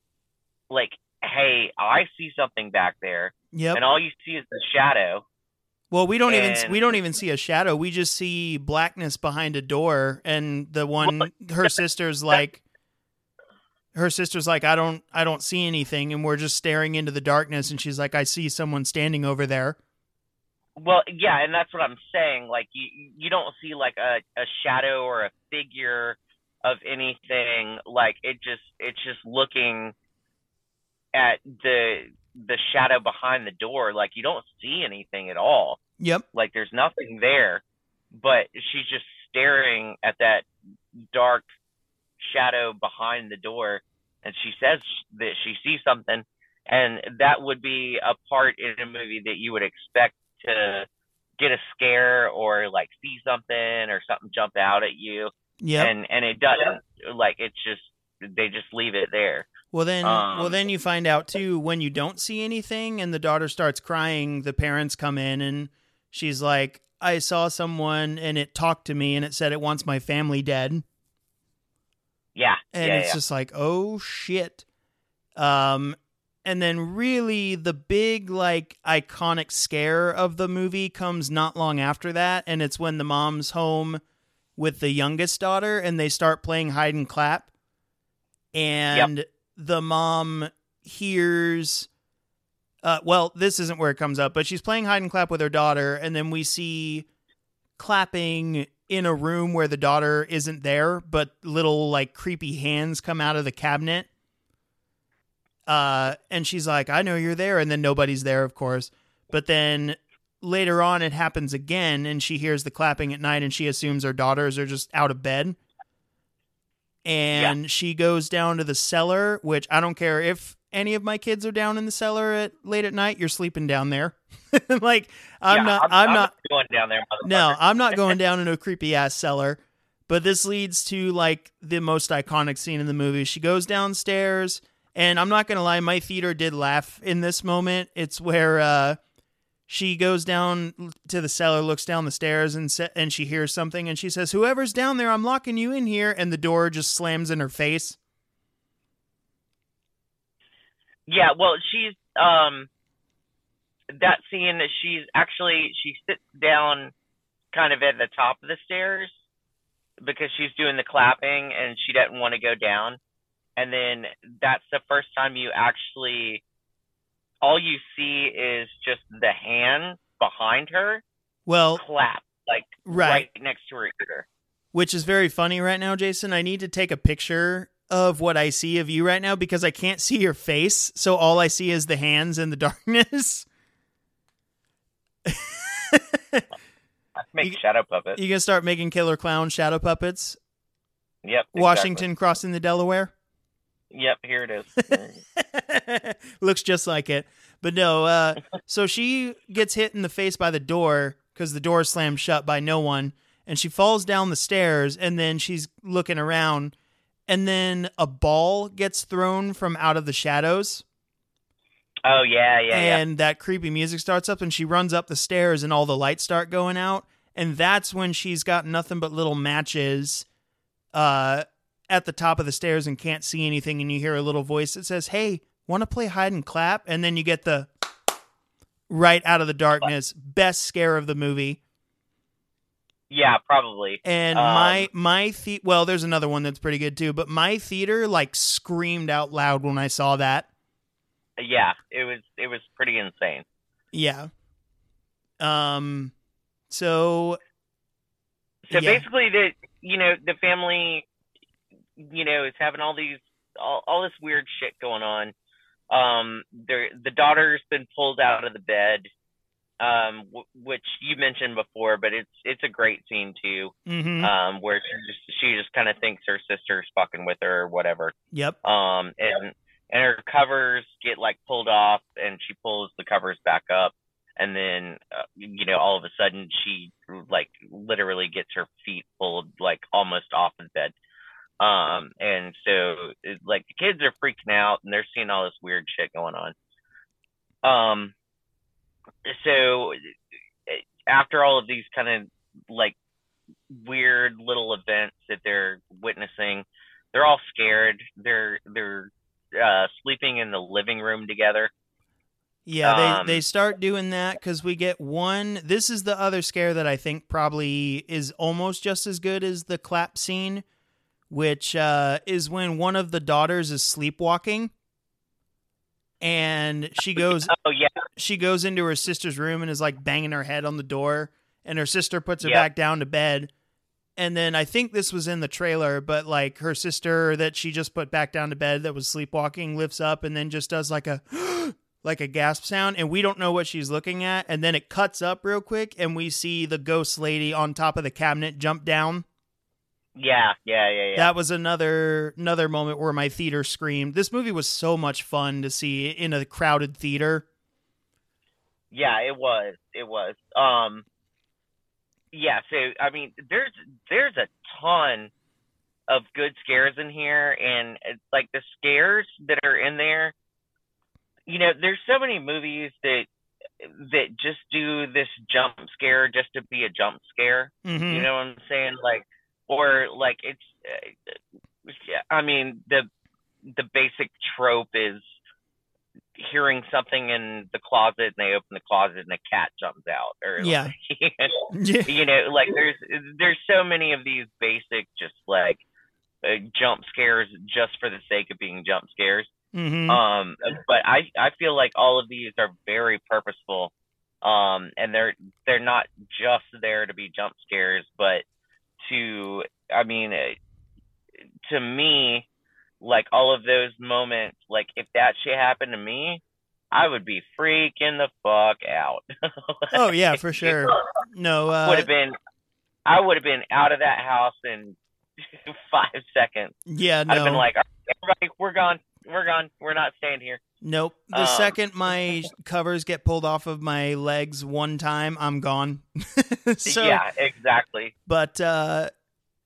like, "Hey, I see something back there," yep and all you see is the shadow. well we don't even we don't even see a shadow we just see blackness behind a door and the one her sister's like her sister's like i don't i don't see anything and we're just staring into the darkness and she's like i see someone standing over there Well, yeah, and that's what I'm saying. Like you you don't see like a a shadow or a figure of anything. Like it just it's just looking at the the shadow behind the door. Like you don't see anything at all. yep Like there's nothing there, but she's just staring at that dark shadow behind the door, and she says that she sees something, and that would be a part in a movie that you would expect to get a scare or like see something or something jump out at you, yep and and it doesn't. Like it's just they just leave it there. Well then, well Um, then you find out too when you don't see anything and the daughter starts crying. The parents come in and she's like, "I saw someone and it talked to me and it said it wants my family dead." Yeah, And yeah, it's yeah. just like, "Oh shit!" Um, and then really the big like iconic scare of the movie comes not long after that, and it's when the mom's home with the youngest daughter and they start playing hide and clap, and the mom hears. Uh, well, this isn't where it comes up, but she's playing hide and clap with her daughter, and then we see clapping in a room where the daughter isn't there, but little like creepy hands come out of the cabinet. Uh, and she's like, I know you're there. And then nobody's there, of course. But then later on, it happens again, and she hears the clapping at night, and she assumes her daughters are just out of bed. And she goes down to the cellar, which I don't care if any of my kids are down in the cellar at late at night. You're sleeping down there. like I'm Yeah, not. I'm, not. going down there. No. I'm not going down in a creepy ass cellar. But this leads to like the most iconic scene in the movie. She goes downstairs, and I'm not gonna lie, my theater did laugh in this moment. It's where uh, she goes down to the cellar, looks down the stairs, and and she hears something, and she says, "Whoever's down there, I'm locking you in here." And the door just slams in her face. Yeah, well, she's um that scene she's actually she sits down kind of at the top of the stairs because she's doing the clapping and she doesn't want to go down. and then that's the first time you actually all you see is just the hand behind her Well, clap like Right. right, next to her ear. which is very funny right now, Jason. I need to take a picture of what I see of you right now because I can't see your face. So all I see is the hands in the darkness. Make You- shadow puppets. You gonna start making killer clown shadow puppets? yep. exactly. Washington crossing the Delaware? Yep, here it is. Looks just like it. But no, uh, so she gets hit in the face by the door because the door slammed shut by no one. And she falls down the stairs and then she's looking around. And then a ball gets thrown from out of the shadows. oh yeah, yeah, yeah. and that creepy music starts up and she runs up the stairs and all the lights start going out. And that's when she's got nothing but little matches uh, at the top of the stairs and can't see anything. And you hear a little voice that says, Hey, want to play hide and clap? And then you get the right out of the darkness. Best scare of the movie. Yeah, probably. And Um, my my the- well, there's another one that's pretty good too. But my theater like screamed out loud when I saw that. Yeah, it was it was pretty insane. Yeah. Um. So So Yeah. basically, the you know the family, you know, is having all these all, all this weird shit going on. Um, the the daughter's been pulled out of the bed, um, w- which you mentioned before, but it's it's a great scene too. mhm. Um, where she just she just kind of thinks her sister's fucking with her or whatever. yep. Um, and and her covers get like pulled off, and she pulls the covers back up, and then uh, you know all of a sudden she like literally gets her feet pulled like almost off the bed. Um, and so it, like the kids are freaking out, and they're seeing all this weird shit going on. Um, so after all of these kind of like weird little events that they're witnessing they're all scared. They're they're uh, sleeping in the living room together. Yeah, Um, they they start doing that because we get one. This is the other scare that I think probably is almost just as good as the clap scene, which uh, is when one of the daughters is sleepwalking, and she goes Oh yeah, she goes into her sister's room and is like banging her head on the door, and her sister puts her Yep. back down to bed. And then I think this was in the trailer, but like her sister that she just put back down to bed that was sleepwalking lifts up and then just does like a like a gasp sound and we don't know what she's looking at and then it cuts up real quick and we see the ghost lady on top of the cabinet jump down. Yeah, yeah, yeah, yeah. That was another another moment where my theater screamed. This movie was so much fun to see in a crowded theater. yeah, it was, it was. Um, yeah. So I mean, there's there's a ton of good scares in here, and it's like the scares that are in there. You know, there's so many movies that that just do this jump scare just to be a jump scare. Mhm. You know what I'm saying? Like, or like it's. Uh, I mean the the basic trope is hearing something in the closet and they open the closet and a cat jumps out or Yeah. Yeah. you know like there's there's so many of these basic just like uh, jump scares just for the sake of being jump scares Mhm. um but i i feel like all of these are very purposeful um and they're they're not just there to be jump scares but to i mean uh, to me like all of those moments like if that shit happened to me i would be freaking the fuck out. Oh yeah, for sure. No, uh, would have been i would have been out of that house in five seconds. Yeah, i'd have been like "All right, everybody we're gone. We're gone. We're not staying here nope. The um, second my covers get pulled off of my legs one time, I'm gone. so, yeah exactly but uh,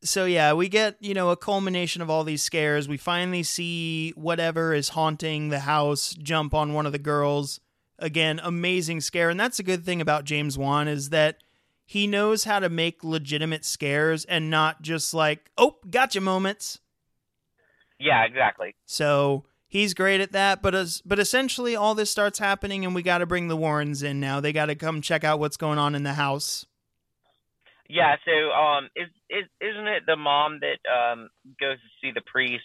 so yeah, we get you know a culmination of all these scares. We finally see whatever is haunting the house jump on one of the girls. Again, amazing scare, and that's a good thing about James Wan is that he knows how to make legitimate scares and not just like oh gotcha moments. yeah exactly So he's great at that. But as but essentially, all this starts happening, and we got to bring the Warrens in now. They got to come check out what's going on in the house. Yeah, so um, is is isn't it the mom that um goes to see the priest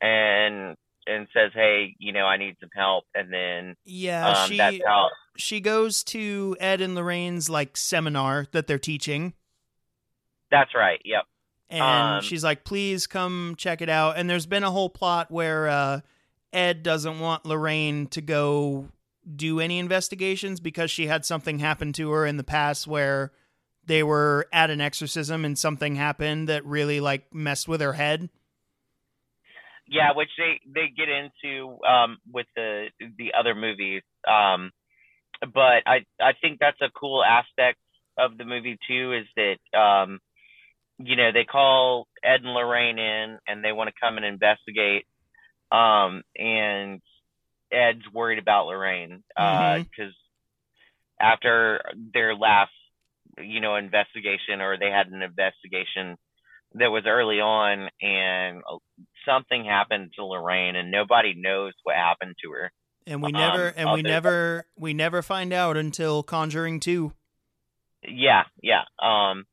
and and says, "Hey, you know, I need some help." And then Yeah, um, she that's how. she goes to Ed and Lorraine's like seminar that they're teaching. That's right. Yep. And Um, she's like, "Please come check it out." And there's been a whole plot where uh, Ed doesn't want Lorraine to go do any investigations because she had something happen to her in the past where they were at an exorcism and something happened that really like messed with her head. Yeah, which they they get into um, with the the other movies. Um, but I I think that's a cool aspect of the movie too is that um, you know they call Ed and Lorraine in and they want to come and investigate. Um, and Ed's worried about Lorraine because Mhm. after their last you know investigation or they had an investigation that was early on and something happened to Lorraine and nobody knows what happened to her. And we Um, never and we never we never find out until Conjuring 2. Yeah, yeah. Um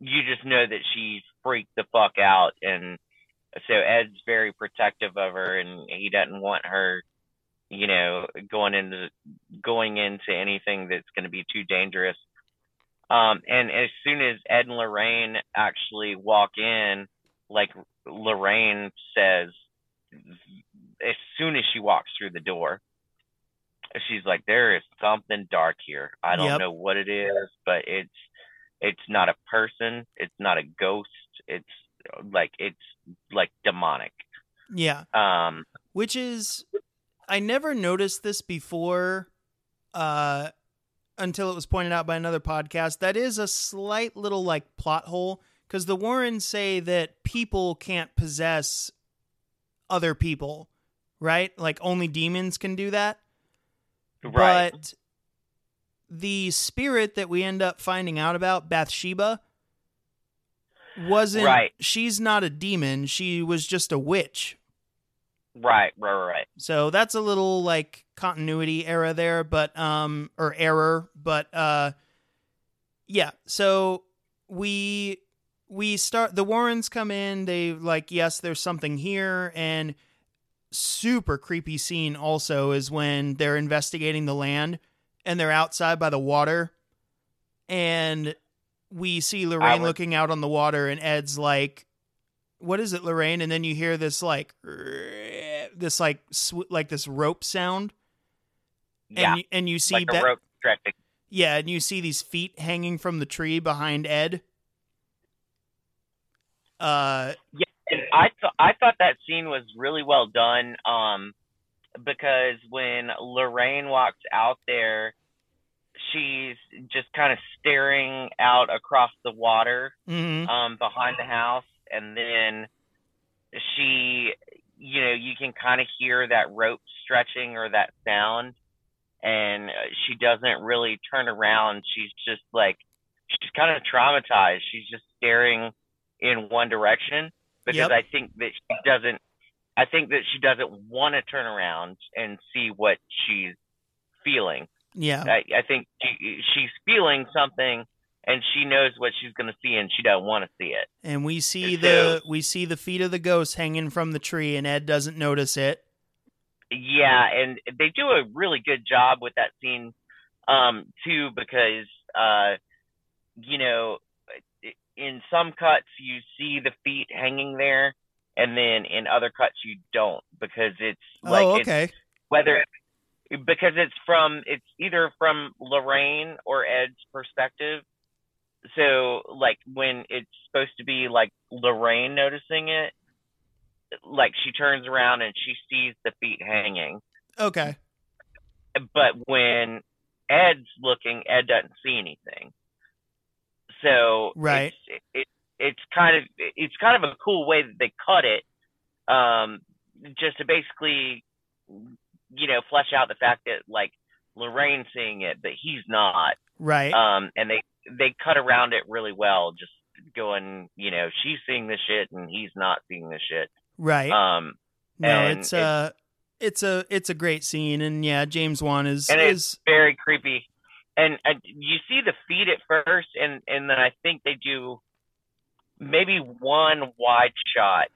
you just know that she's freaked the fuck out and so Ed's very protective of her and he doesn't want her you know going into going into anything that's going to be too dangerous. Um and as soon as Ed and Lorraine actually walk in like Lorraine says as soon as she walks through the door she's like there is something dark here i don't Yep. know what it is but it's it's not a person it's not a ghost it's like it's like demonic Yeah. um which is I never noticed this before uh until it was pointed out by another podcast. That is a slight little like plot hole cuz the Warrens say that people can't possess other people, right? Like only demons can do that. right But the spirit that we end up finding out about, Bathsheba, wasn't Right. she's not a demon, she was just a witch. right right right right So that's a little like continuity error there, but um or error, but uh yeah. So we we start the Warrens come in, they like yes, there's something here and super creepy scene also is when they're investigating the land and they're outside by the water and we see Lorraine looking out on the water and Ed's like what is it Lorraine? And then you hear this like this like sw- like this rope sound. And yeah. you, and you see like that rope stretching. Yeah and you see these feet hanging from the tree behind Ed. Uh And I thought I thought that scene was really well done. Um, because when Lorraine walks out there, she's just kind of staring out across the water mhm. um, behind the house, and then she, you know, you can kind of hear that rope stretching or that sound, and she doesn't really turn around. She's just like, she's kind of traumatized. She's just staring in one direction because Yep. I think that she doesn't. I think that she doesn't want to turn around and see what she's feeling. yeah I, I think she, she's feeling something, and she knows what she's going to see, and she doesn't want to see it. and we see the we see the feet of the ghost hanging from the tree and Ed doesn't notice it Yeah, and they do a really good job with that scene um, too, because uh, you know, in some cuts you see the feet hanging there, and then in other cuts you don't, because it's oh, like oh it's okay whether because it's from it's either from Lorraine or Ed's perspective. So like when it's supposed to be like Lorraine noticing it, like she turns around and she sees the feet hanging. okay But when Ed's looking, Ed doesn't see anything. So Right. it's, it, it's kind of it's kind of a cool way that they cut it, um, just to basically, you know, flesh out the fact that like Lorraine's seeing it, but he's not. right Um, and they they cut around it really well, just going, you know, she's seeing the shit and he's not seeing the shit. right Um, no and it's uh it's a it's a great scene and yeah James Wan is And it's- is very creepy. And uh, you see the feet at first, and and then I think they do maybe one wide shot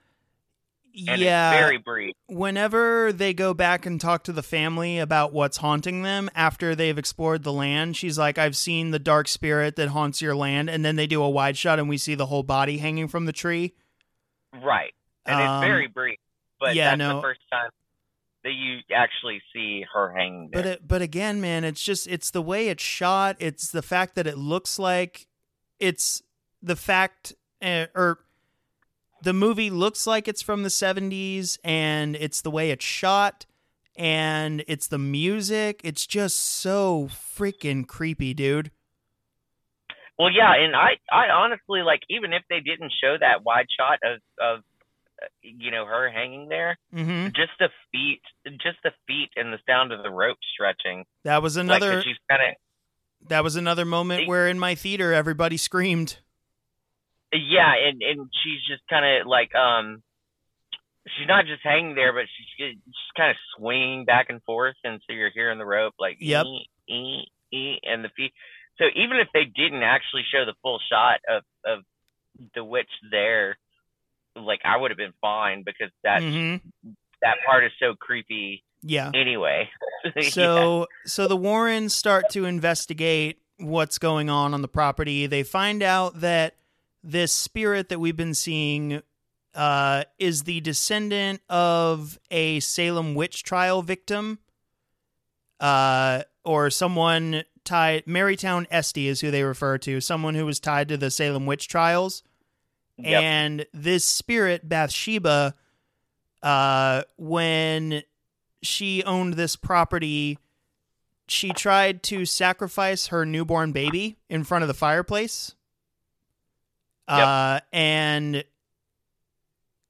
and yeah. it's very brief. whenever they go back and talk to the family about what's haunting them after they've explored the land, she's like, I've seen the dark spirit that haunts your land. And then they do a wide shot and we see the whole body hanging from the tree. Right. And Um, it's very brief. But yeah, that's no. the first time that you actually see her hanging there. But it, but again, man, it's just it's the way it's shot. It's the fact that it looks like it's the fact uh, or the movie looks like it's from the 70s and it's the way it's shot and it's the music. It's just so freaking creepy, dude. Well, yeah, and I, I honestly like even if they didn't show that wide shot of, of, you know, her hanging there, mm-hmm. just the feet, just the feet and the sound of the rope stretching. That was Like, another she's kind of, that was another moment where in my theater everybody screamed. Yeah, and and she's just kind of like, um, she's not just hanging there, but she's she's kind of swinging back and forth, and so you're hearing the rope like, Yep. ee, ee, ee, and the feet. So even if they didn't actually show the full shot of of the witch there, like I would have been fine because that Mhm. that part is so creepy Yeah. anyway. Yeah. So so the Warrens start to investigate what's going on on the property. They find out that this spirit that we've been seeing uh, is the descendant of a Salem witch trial victim, uh, or someone tied. Mary Towne Estey is who they refer to. Someone who was tied to the Salem witch trials. Yep. And this spirit, Bathsheba, uh, when she owned this property, she tried to sacrifice her newborn baby in front of the fireplace. Uh, and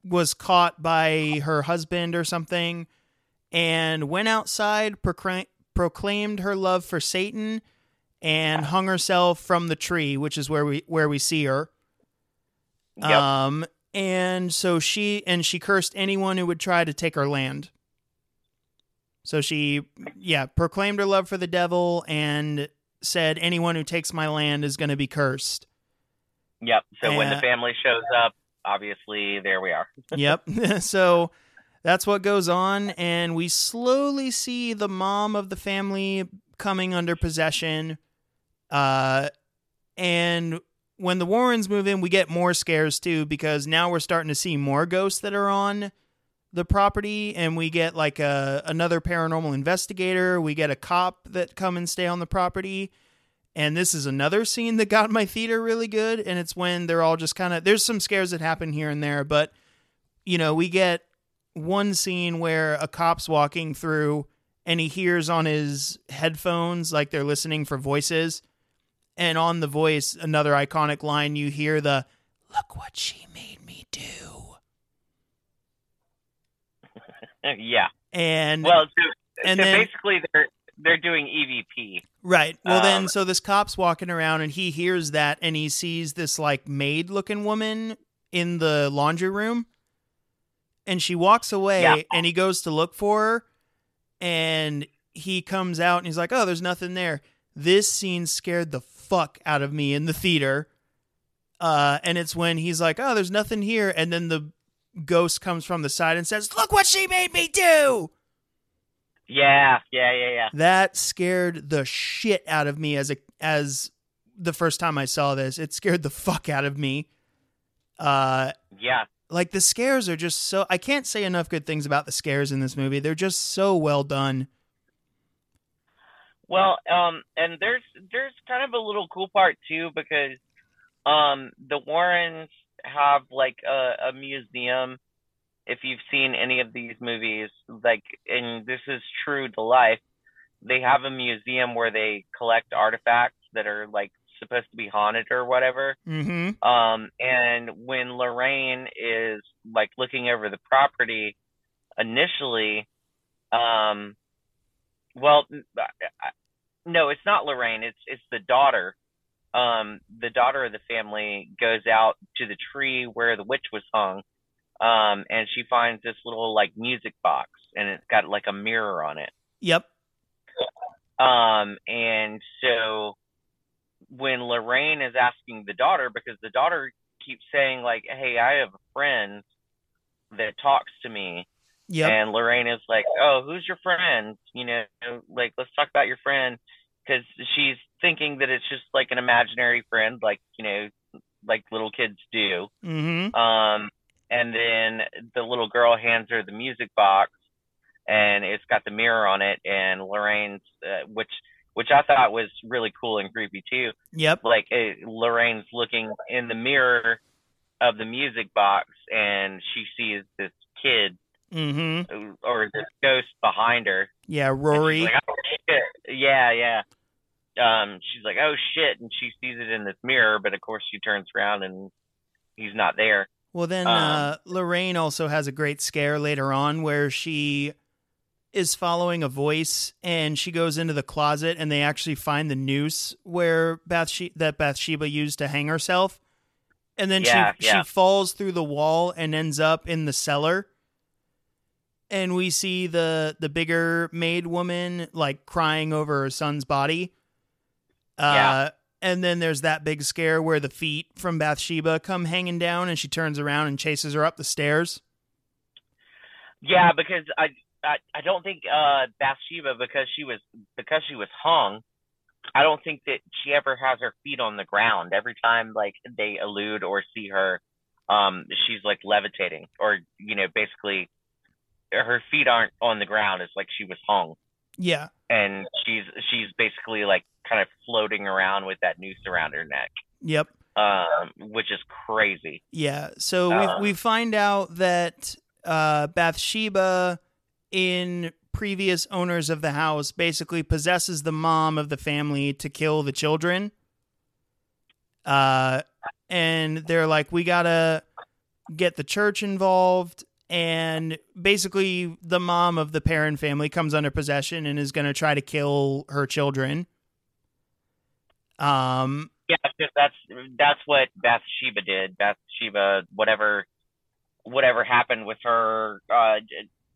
was caught by her husband or something and went outside, procra- proclaimed her love for Satan, and hung herself from the tree, which is where we where we see her. Yep. Um, and so she and she cursed anyone who would try to take her land. So she, yeah, proclaimed her love for the devil and said, "Anyone who takes my land is going to be cursed." Yep. So when the family shows up, obviously there we are. yep. so that's what goes on, and we slowly see the mom of the family coming under possession. Uh, and when the Warrens move in, we get more scares too because now we're starting to see more ghosts that are on the property, and we get like a another paranormal investigator. We get a cop that come and stay on the property. And this is another scene that got my theater really good. And it's when they're all just kind of, there's some scares that happen here and there, but, you know, we get one scene where a cop's walking through and he hears on his headphones, like they're listening for voices. And on the voice, another iconic line, you hear the, look what she made me do. yeah. And, Well, so, and so then- basically they're they're doing EVP. Right. Well, then, Um, so this cop's walking around and he hears that and he sees this like maid looking woman in the laundry room. And she walks away Yeah. and he goes to look for her. And he comes out and he's like, oh, there's nothing there. This scene scared the fuck out of me in the theater. Uh, and it's when he's like, oh, there's nothing here. And then the ghost comes from the side and says, look what she made me do. Yeah, yeah, yeah, yeah. That scared the shit out of me as a as the first time I saw this. It scared the fuck out of me. Uh Yeah. like the scares are just so I can't say enough good things about the scares in this movie. They're just so well done. Well, um, and there's there's kind of a little cool part too because um the Warrens have like a, a museum. If you've seen any of these movies, like, and this is true to life, they have a museum where they collect artifacts that are like supposed to be haunted or whatever. Mhm. Um, and when Lorraine is like looking over the property initially, um, well, no, it's not Lorraine. It's it's the daughter. Um, the daughter of the family goes out to the tree where the witch was hung, um, and she finds this little like music box, and it's got like a mirror on it. Yep. Um, and so when Lorraine is asking the daughter, because the daughter keeps saying like, "Hey, I have a friend that talks to me. Yep. And Lorraine is like, "Oh, who's your friend? You know, like let's talk about your friend." Because she's thinking that it's just like an imaginary friend, like you know, like little kids do. mm-hmm. Um, and then the little girl hands her the music box, and it's got the mirror on it, and Lorraine's, uh, which which I thought was really cool and creepy too. Yep. Like uh, Lorraine's looking in the mirror of the music box, and she sees this kid Mm-hmm. or this ghost behind her. Yeah, Rory. like, oh. Yeah, yeah. Um, she's like, oh shit, and she sees it in this mirror, but of course she turns around and he's not there. Well, then Um, uh, Lorraine also has a great scare later on where she is following a voice and she goes into the closet and they actually find the noose where Bathsheba that Bathsheba used to hang herself. And then Yeah, she yeah. she falls through the wall and ends up in the cellar. And we see the the bigger maid woman like crying over her son's body. Uh Yeah. And then there's that big scare where the feet from Bathsheba come hanging down and she turns around and chases her up the stairs. Yeah, because I I, I don't think uh Bathsheba because she was because she was hung, I don't think that she ever has her feet on the ground. Every time like they elude or see her, um, she's like levitating or you know basically her feet aren't on the ground. It's like she was hung. Yeah. and she's she's basically like kind of floating around with that noose around her neck, Yep. um, which is crazy. Yeah. So we we find out that uh, Bathsheba, in previous owners of the house, basically possesses the mom of the family to kill the children. Uh, and they're like, we gotta get the church involved. And basically, the mom of the Perron family comes under possession and is going to try to kill her children. Um, Yeah, because that's that's what Bathsheba did. Bathsheba, whatever whatever happened with her, uh,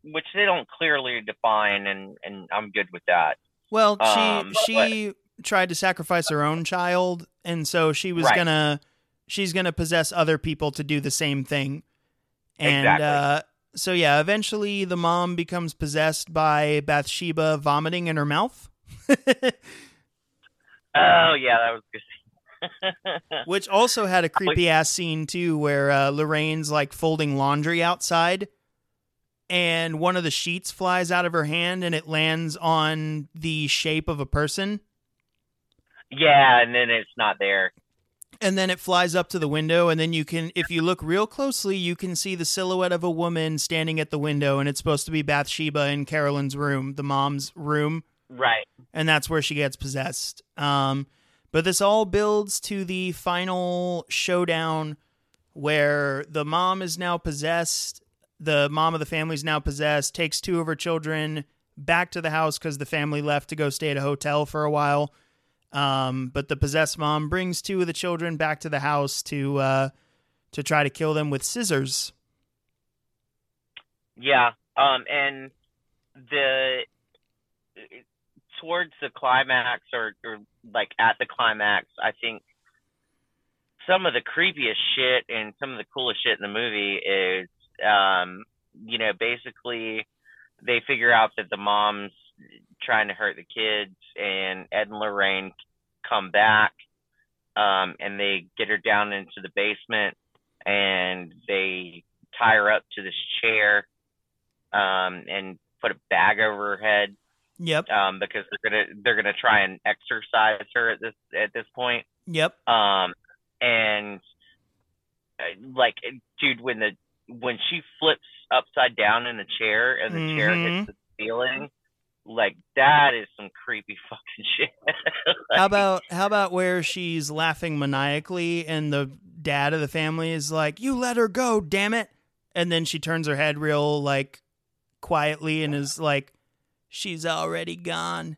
which they don't clearly define, and and I'm good with that. Well, she Um, she tried to sacrifice her own child, and so she was Right. gonna she's gonna possess other people to do the same thing. And Exactly. uh, so yeah, eventually the mom becomes possessed by Bathsheba vomiting in her mouth, Oh yeah, that was good. which also had a creepy ass scene too, where uh, Lorraine's like folding laundry outside. And one of the sheets flies out of her hand and it lands on the shape of a person. yeah, and then it's not there. and then it flies up to the window and then you can if you look real closely you can see the silhouette of a woman standing at the window and it's supposed to be bathsheba in carolyn's room the mom's room Right. and that's where she gets possessed um, but this all builds to the final showdown where the mom is now possessed the mom of the family is now possessed takes two of her children back to the house because the family left to go stay at a hotel for a while um, but the possessed mom brings two of the children back to the house to uh, to try to kill them with scissors. Yeah. Um, and the towards the climax or, or like at the climax, I think some of the creepiest shit and some of the coolest shit in the movie is, um, you know, basically they figure out that the mom's trying to hurt the kids and Ed and Lorraine come back, um, and they get her down into the basement and they tie her up to this chair um, and put a bag over her head Yep, um, because they're gonna they're gonna try and exorcise her at this at this point. yep, Um, and uh, like, dude, when the when she flips upside down in the chair and the chair Mhm. hits the ceiling, like that is some creepy fucking shit. How about how about where she's laughing maniacally and the dad of the family is like, "You let her go, damn it!" And then she turns her head real like quietly and is like, "She's already gone."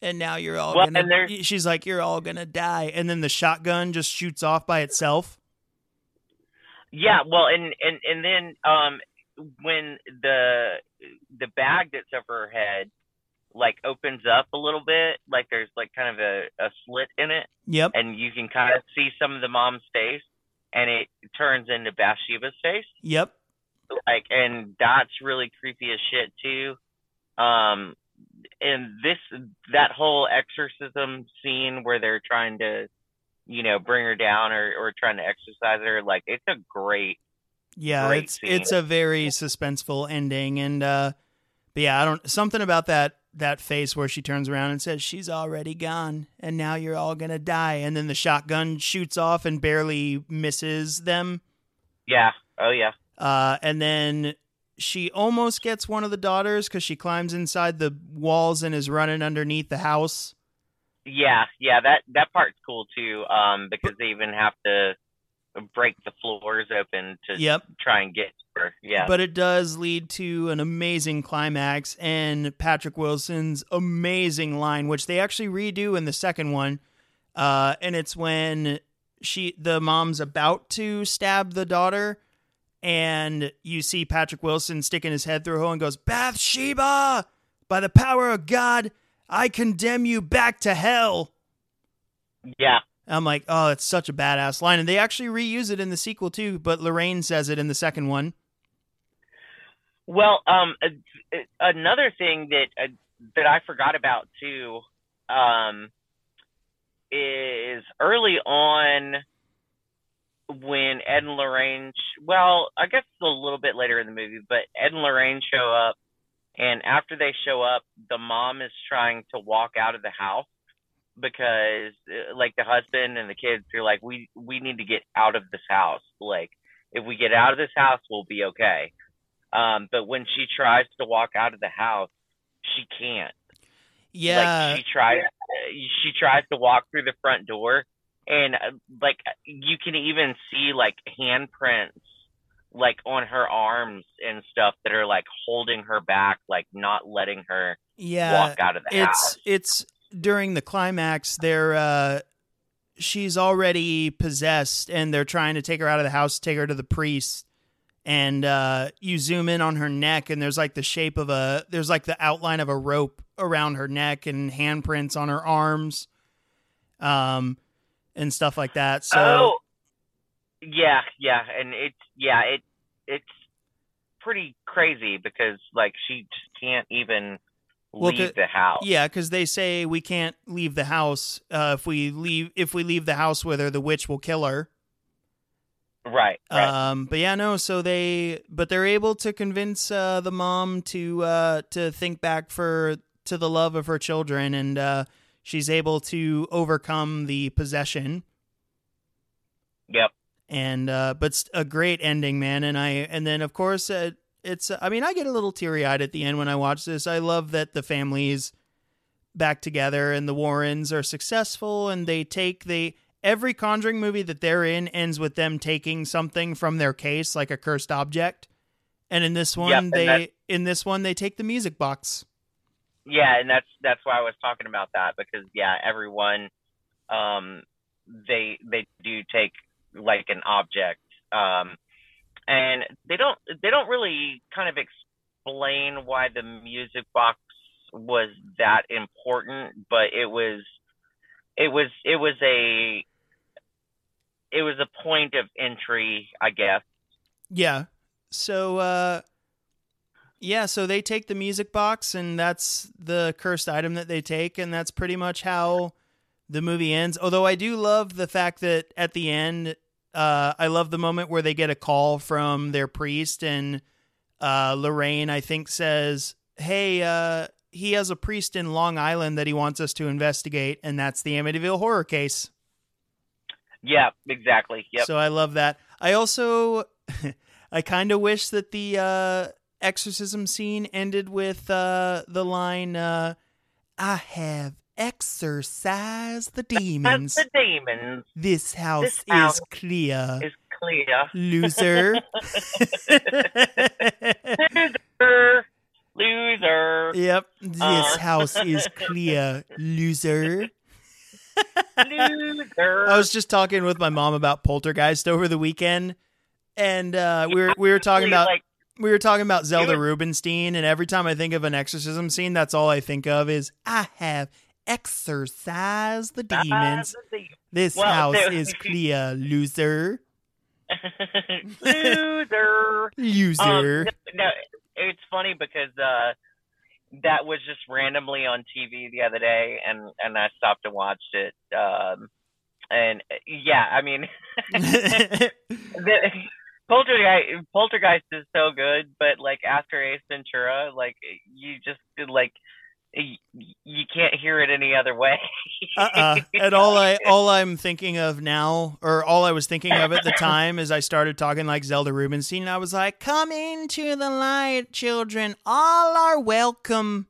And now you're all Well, gonna. She's like, "You're all gonna die." And then the shotgun just shoots off by itself. Yeah, well, and and and then um, when the the bag that's over her head like opens up a little bit, like there's like kind of a, a slit in it, Yep. and you can kind of see some of the mom's face, and it turns into Bathsheba's face. Yep. like, and that's really creepy as shit too. Um, and this that whole exorcism scene where they're trying to, you know, bring her down or or trying to exorcise her, like it's a great Yeah, Great it's scene. it's a very suspenseful ending, and uh, but yeah, I don't something about that that face where she turns around and says she's already gone, and now you're all gonna die, and then the shotgun shoots off and barely misses them, yeah. Oh yeah. uh, and then she almost gets one of the daughters because she climbs inside the walls and is running underneath the house. Yeah, yeah, that that part's cool too. Um, because they even have to break the floors open to Yep. try and get her. Yeah, But it does lead to an amazing climax and Patrick Wilson's amazing line, which they actually redo in the second one. Uh, and it's when she, the mom's about to stab the daughter, and you see Patrick Wilson sticking his head through a hole and goes, Bathsheba, by the power of God, I condemn you back to hell. yeah, I'm like, oh, it's such a badass line. And they actually reuse it in the sequel too, but Lorraine says it in the second one. Well, um, uh, another thing that uh, that I forgot about too, um, is early on when Ed and Lorraine. Well, I guess a little bit later in the movie, but Ed and Lorraine show up, and after they show up, the mom is trying to walk out of the house because, uh, like, the husband and the kids are like, "We we need to get out of this house. Like, if we get out of this house, we'll be okay." Um, but when she tries to walk out of the house, she can't. Yeah. Like she tries, she tries to walk through the front door, and uh, like you can even see like handprints, like on her arms and stuff that are like holding her back, like not letting her yeah. walk out of the it's house. it's during the climax they're uh she's already possessed and they're trying to take her out of the house take her to the priest and uh you zoom in on her neck and there's like the shape of a there's like the outline of a rope around her neck and handprints on her arms um and stuff like that so oh, yeah, yeah, and it's yeah, it it's pretty crazy because like she just can't even Well, leave the house. Yeah, because they say we can't leave the house. Uh, if we leave, if we leave the house with her, the witch will kill her. Right, right. Um, but yeah, no. So they, but they're able to convince uh, the mom to uh, to think back for to the love of her children, and uh, she's able to overcome the possession. yep. And uh, but a great ending, man. And I, and then of course, uh, it's. I mean, I get a little teary eyed at the end when I watch this. I love that the families back together and the Warrens are successful, and they take they every Conjuring movie that they're in ends with them taking something from their case, like a cursed object. And in this one, Yep, they that- in this one they take the music box. Yeah, and that's that's why I was talking about that because yeah, everyone um they they do take like an object um and they don't they don't really kind of explain why the music box was that important, but it was it was it was a it was a point of entry, I guess. Yeah. So uh yeah, so they take the music box and that's the cursed item that they take and that's pretty much how the movie ends. Although I do love the fact that at the end uh I love the moment where they get a call from their priest and uh Lorraine I think says, "Hey, uh he has a priest in Long Island that he wants us to investigate and that's the Amityville horror case." Yeah, exactly. Yep. So I love that. I also I kind of wish that the uh exorcism scene ended with uh the line uh I have exorcised the demons. The demons This house This is house clear. is clear. Loser. Loser. Loser. yep. This Uh. house is clear. Loser. Loser. I was just talking with my mom about Poltergeist over the weekend and uh we were we were talking about like we were talking about Zelda was- Rubinstein, and every time I think of an exorcism scene, that's all I think of is I have exorcised the demons. Ah, demons. This Well, house there- is clear, loser. Loser. Loser. Um, no, no, it's funny because uh, that was just randomly on TV the other day, and and I stopped and watched it. Um, and yeah, I mean, the, Poltergeist, Poltergeist is so good, but like after Ace Ventura, like you just like you can't hear it any other way. uh-uh. And all I all I'm thinking of now, or all I was thinking of at the time, is I started talking like Zelda Rubinstein. I was like, "Come into the light, children. All are welcome."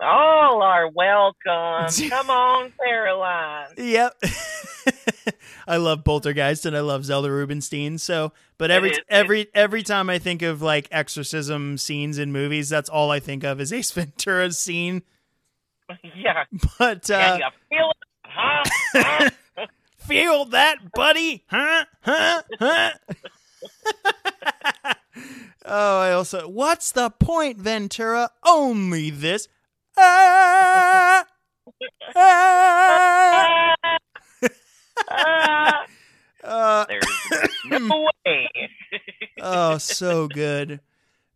All are welcome. Come on, Caroline. Yep. I love Poltergeist and I love Zelda Rubinstein. So, but every is, every every time I think of like exorcism scenes in movies, that's all I think of is Ace Ventura's scene. Yeah. But uh, feel it, huh? huh? feel that, buddy? Huh? Huh? Huh? oh, I also. What's the point, Ventura? Only this. Ah! Ah! uh, There's no way. oh, so good.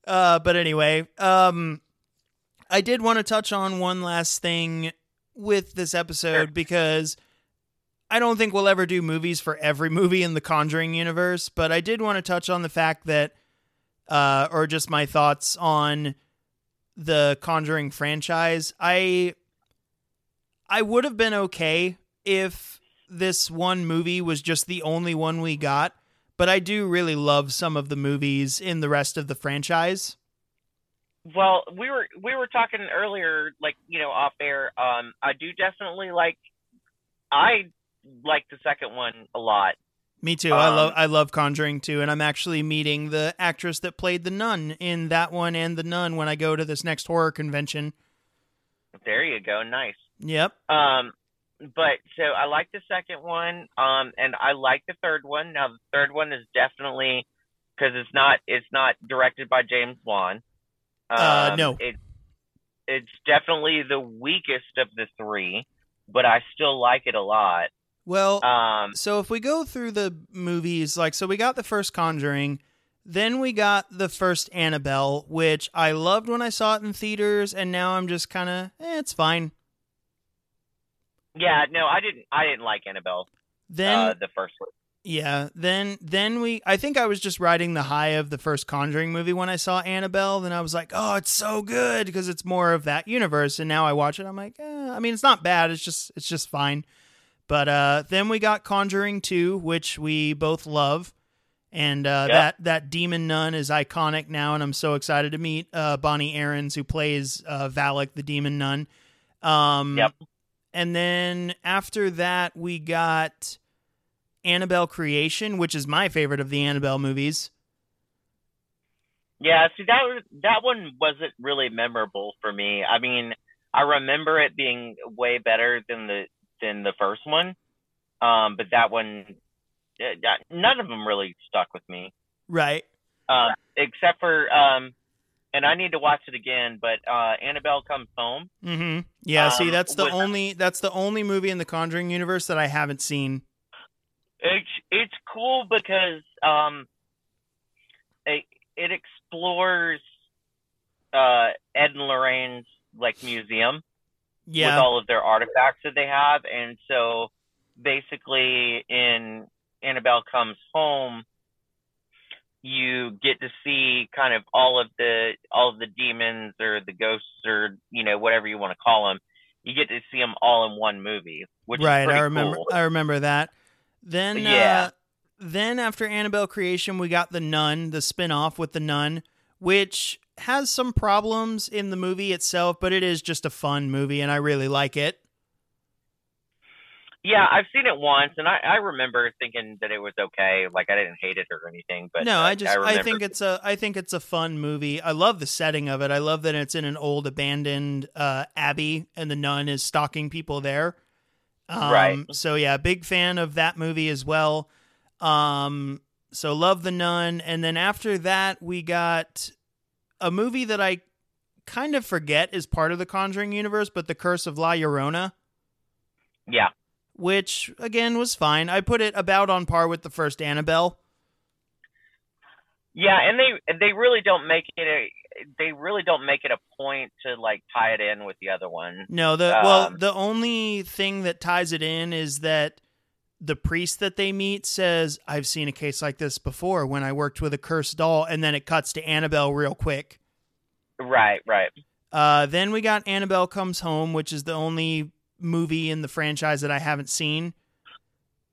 Uh, but anyway, um, I did want to touch on one last thing with this episode sure. because I don't think we'll ever do movies for every movie in the Conjuring universe, but I did want to touch on the fact that, uh, or just my thoughts on the Conjuring franchise. I, I would have been okay if this one movie was just the only one we got, but I do really love some of the movies in the rest of the franchise. Well, we were we were talking earlier, like you know, off air. Um, I do definitely like. I like the second one a lot. Me too. Um, I love I love Conjuring too, and I'm actually meeting the actress that played the nun in that one and the nun when I go to this next horror convention. There you go. Nice. Yep. Um, but so I like the second one, um, and I like the third one. Now the third one is definitely because it's not it's not directed by James Wan. Um, uh, no, it, it's definitely the weakest of the three, but I still like it a lot. Well, um, so if we go through the movies, like so, we got the first Conjuring, then we got the first Annabelle, which I loved when I saw it in theaters, and now I'm just kind of, eh, it's fine. Yeah, no, I didn't. I didn't like Annabelle. Then uh, the first one. Yeah, then then we. I think I was just riding the high of the first Conjuring movie when I saw Annabelle. Then I was like, oh, it's so good because it's more of that universe. And now I watch it, I'm like, eh, I mean, it's not bad. It's just it's just fine. But uh, then we got Conjuring two, which we both love. And uh, that that demon nun is iconic now, and I'm so excited to meet uh, Bonnie Aarons, who plays uh, Valak, the demon nun. Um, yep and then after that we got Annabelle Creation, which is my favorite of the Annabelle movies. Yeah, see that that one wasn't really memorable for me. I mean, I remember it being way better than the than the first one, um, but that one, none of them really stuck with me. Right. Uh, except for um, and I need to watch it again. But uh, Annabelle Comes Home. Mm-hmm. Yeah. Um, see, that's the only that's the only movie in the Conjuring universe that I haven't seen. It's it's cool because um, it, it explores uh, Ed and Lorraine's like museum. Yeah. With all of their artifacts that they have, and so basically in Annabelle Comes Home you get to see kind of all of the all of the demons or the ghosts or you know whatever you want to call them. You get to see them all in one movie, which right. I remember. Cool. I remember that. Then yeah. Uh, then after Annabelle Creation, we got the Nun, the spin-off with the Nun, which has some problems in the movie itself, but it is just a fun movie, and I really like it. Yeah, I've seen it once, and I, I remember thinking that it was okay. Like I didn't hate it or anything, but no, I just I, I, think it's a I think it's a fun movie. I love the setting of it. I love that it's in an old abandoned uh, abbey, and the nun is stalking people there. Um, right. So yeah, big fan of that movie as well. Um, so love the nun, and then after that we got a movie that I kind of forget is part of the Conjuring universe, but The Curse of La Llorona. Yeah which again was fine. I put it about on par with the first Annabelle. Yeah, and they they really don't make it a they really don't make it a point to like tie it in with the other one. No, the well, um, the only thing that ties it in is that the priest that they meet says, "I've seen a case like this before when I worked with a cursed doll," and then it cuts to Annabelle real quick. Right, right. Uh, then we got Annabelle Comes Home, which is the only movie in the franchise that I haven't seen.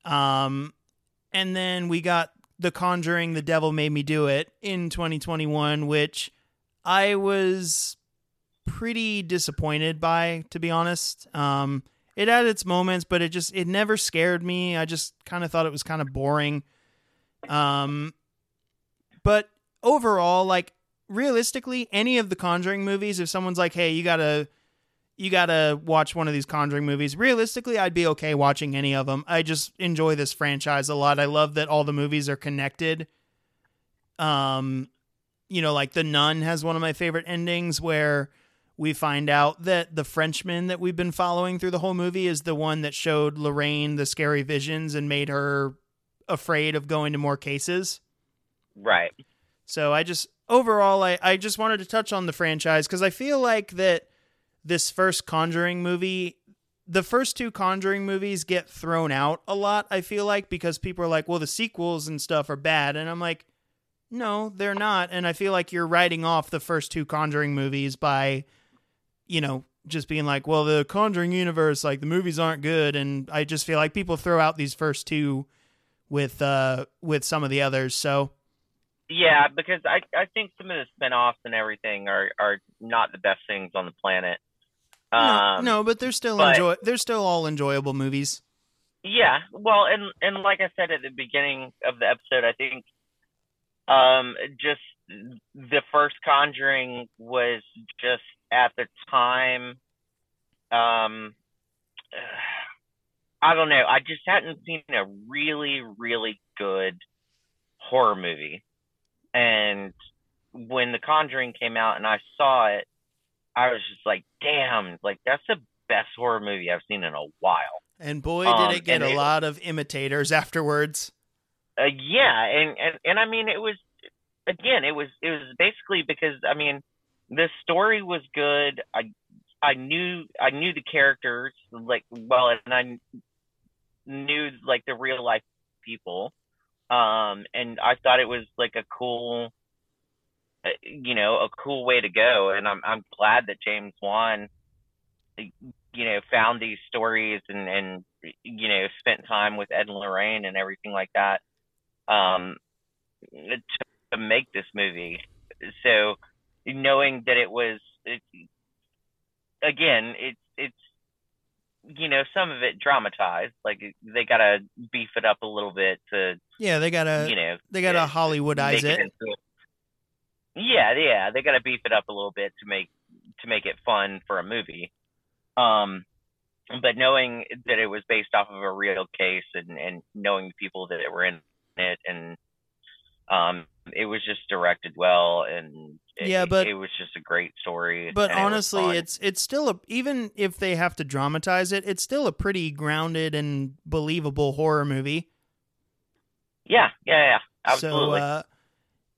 Um, and then we got The Conjuring, The Devil Made Me Do It in 2021, which I was pretty disappointed by, to be honest. Um, it had its moments, but it just it never scared me. I just kind of thought it was kind of boring. Um, but overall, like realistically, any of the Conjuring movies, if someone's like, "Hey, you gotta you gotta watch one of these Conjuring movies," realistically, I'd be okay watching any of them. I just enjoy this franchise a lot. I love that all the movies are connected. Um, you know, like The Nun has one of my favorite endings where we find out that the Frenchman that we've been following through the whole movie is the one that showed Lorraine the scary visions and made her afraid of going to more cases. Right. So I just overall I, I just wanted to touch on the franchise because I feel like that this first Conjuring movie the first two Conjuring movies get thrown out a lot, I feel like, because people are like, well, the sequels and stuff are bad. And I'm like, no, they're not. And I feel like you're writing off the first two Conjuring movies by you know, just being like, well, the Conjuring universe, like the movies aren't good, and I just feel like people throw out these first two with uh with some of the others. So yeah, because I I think some of the spinoffs and everything are are not the best things on the planet. Um, no, no, but they're still but, enjoy. They're still all enjoyable movies. Yeah, well, and and like I said at the beginning of the episode, I think um just the first Conjuring was just at the time. Um, I don't know. I just hadn't seen a really, really good horror movie, and when The Conjuring came out and I saw it, I was just like, "Damn! Like that's the best horror movie I've seen in a while." And boy, did um, it get a it, lot of imitators afterwards. Uh, yeah, and, and and I mean, it was again, it was it was basically because I mean, the story was good. I I knew I knew the characters like well, and I knew like the real life people. Um, and I thought it was like a cool, uh, you know, a cool way to go. And I'm I'm glad that James Wan, you know, found these stories and and you know spent time with Ed and Lorraine and everything like that. Um, to to make this movie. So knowing that it was it, again, it's it's you know some of it dramatized. Like they gotta beef it up a little bit to yeah, they gotta you know they gotta Hollywoodize it. it yeah, yeah, they gotta beef it up a little bit to make to make it fun for a movie. Um, but knowing that it was based off of a real case and and knowing the people that were in it and um it was just directed well and it, yeah but it was just a great story but honestly it it's it's still a even if they have to dramatize it it's still a pretty grounded and believable horror movie yeah yeah yeah absolutely so, uh,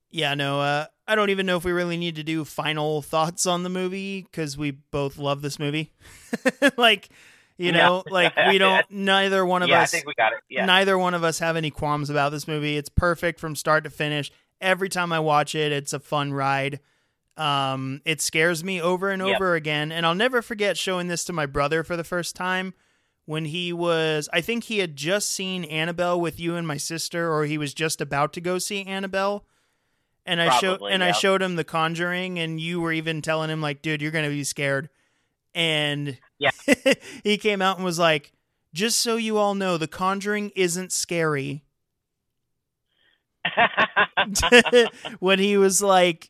yeah no uh, i don't even know if we really need to do final thoughts on the movie because we both love this movie like you know, yeah. like we don't. Neither one of yeah, us. I think we got it. Yeah. Neither one of us have any qualms about this movie. It's perfect from start to finish every time I watch it, it's a fun ride. Um, it scares me over and over yep. again, and I'll never forget showing this to my brother for the first time when he was. I think he had just seen Annabelle with you and my sister, or he was just about to go see Annabelle. And I showed and yeah. I showed him The Conjuring, and you were even telling him like, "Dude, you're gonna be scared." And yeah, he came out and was like, "Just so you all know, The Conjuring isn't scary." when he was like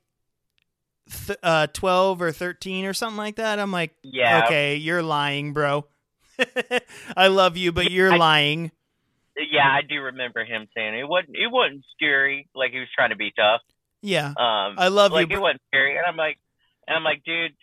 th- uh, 12 or 13 or something like that. I'm like, yeah. okay, you're lying, bro. I love you, but you're I, lying. Yeah, I do remember him saying it wasn't it wasn't scary, like he was trying to be tough. Yeah. Um I love like you. Like it wasn't scary. And I'm like and I'm like, dude,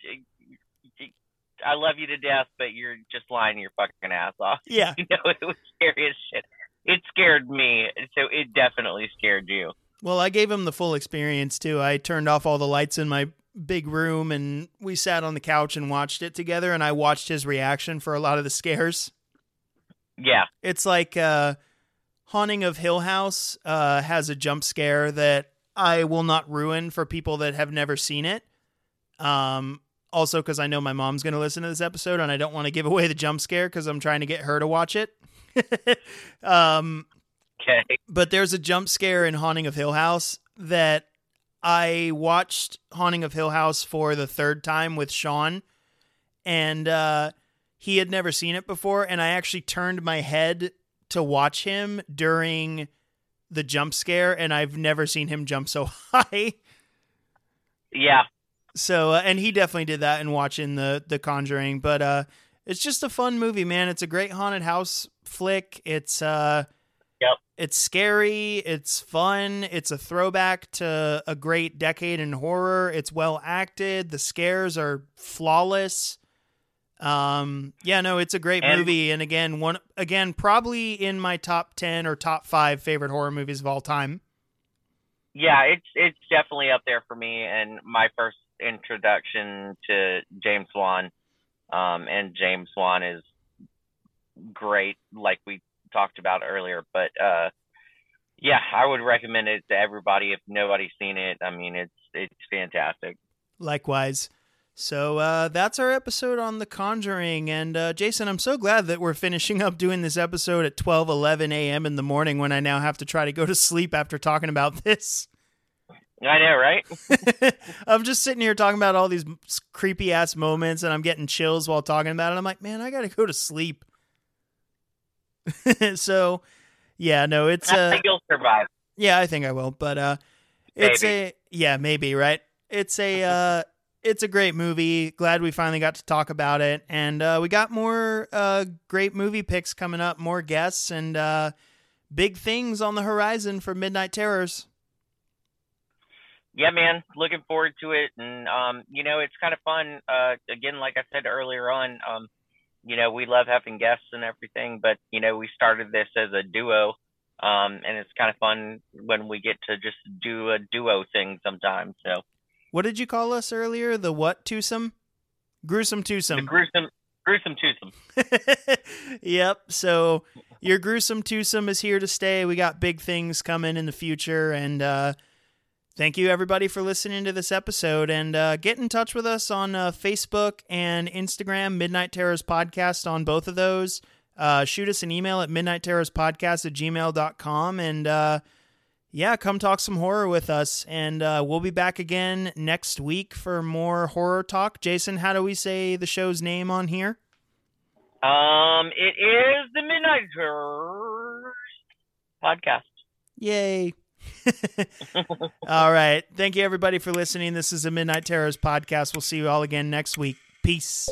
I love you to death, but you're just lying your fucking ass off. Yeah. you know, it was scary as shit it scared me, so it definitely scared you. Well, I gave him the full experience too. I turned off all the lights in my big room and we sat on the couch and watched it together and I watched his reaction for a lot of the scares. Yeah. It's like uh Haunting of Hill House uh has a jump scare that I will not ruin for people that have never seen it. Um also cuz I know my mom's going to listen to this episode and I don't want to give away the jump scare cuz I'm trying to get her to watch it. Um Okay. but there's a jump scare in Haunting of Hill House that I watched Haunting of Hill House for the third time with Sean, and uh, he had never seen it before, and I actually turned my head to watch him during the jump scare, and I've never seen him jump so high. Yeah. So, uh, and he definitely did that in watching the the Conjuring, but uh, it's just a fun movie, man. It's a great haunted house flick. It's uh, Yep. It's scary. It's fun. It's a throwback to a great decade in horror. It's well acted. The scares are flawless. Um, yeah, no, it's a great And- movie. And again, one again, probably in my top ten or top five favorite horror movies of all time. Yeah, it's it's definitely up there for me and my first introduction to James Wan. Um and James Wan is great like we talked about earlier, but uh yeah, I would recommend it to everybody if nobody's seen it. I mean, it's it's fantastic. Likewise. So uh, that's our episode on The Conjuring. And uh, Jason, I'm so glad that we're finishing up doing this episode at 12, 11 a.m. in the morning when I now have to try to go to sleep after talking about this. I know, right? I'm just sitting here talking about all these creepy ass moments and I'm getting chills while talking about it. I'm like, man, I got to go to sleep. so, yeah, no, it's. I Uh, think you'll survive. yeah, I think I will, but uh it's a yeah, maybe, right? It's a uh it's a great movie. Glad we finally got to talk about it. And uh we got more uh great movie picks coming up, more guests and uh big things on the horizon for Midnight Terrors. yeah man looking forward to it and um you know it's kind of fun uh again like i said earlier on um you know we love having guests and everything but you know we started this as a duo um and it's kind of fun when we get to just do a duo thing sometimes so What did you call us earlier? The what twosome? Gruesome twosome. the gruesome gruesome twosome yep. So your gruesome twosome is here to stay. We got big things coming in the future, and uh, thank you everybody for listening to this episode. And uh, get in touch with us on uh, Facebook and Instagram, Midnight Terrors Podcast on both of those. Uh, shoot us an email at midnight terrors podcast at gmail.com and uh, yeah, come talk some horror with us. And uh, we'll be back again next week for more horror talk. Jason, how do we say the show's name on here? um it is the midnight Terrors podcast Yay. all right. Thank you, everybody, for listening. This is a Midnight Terrors podcast. We'll see you all again next week. Peace.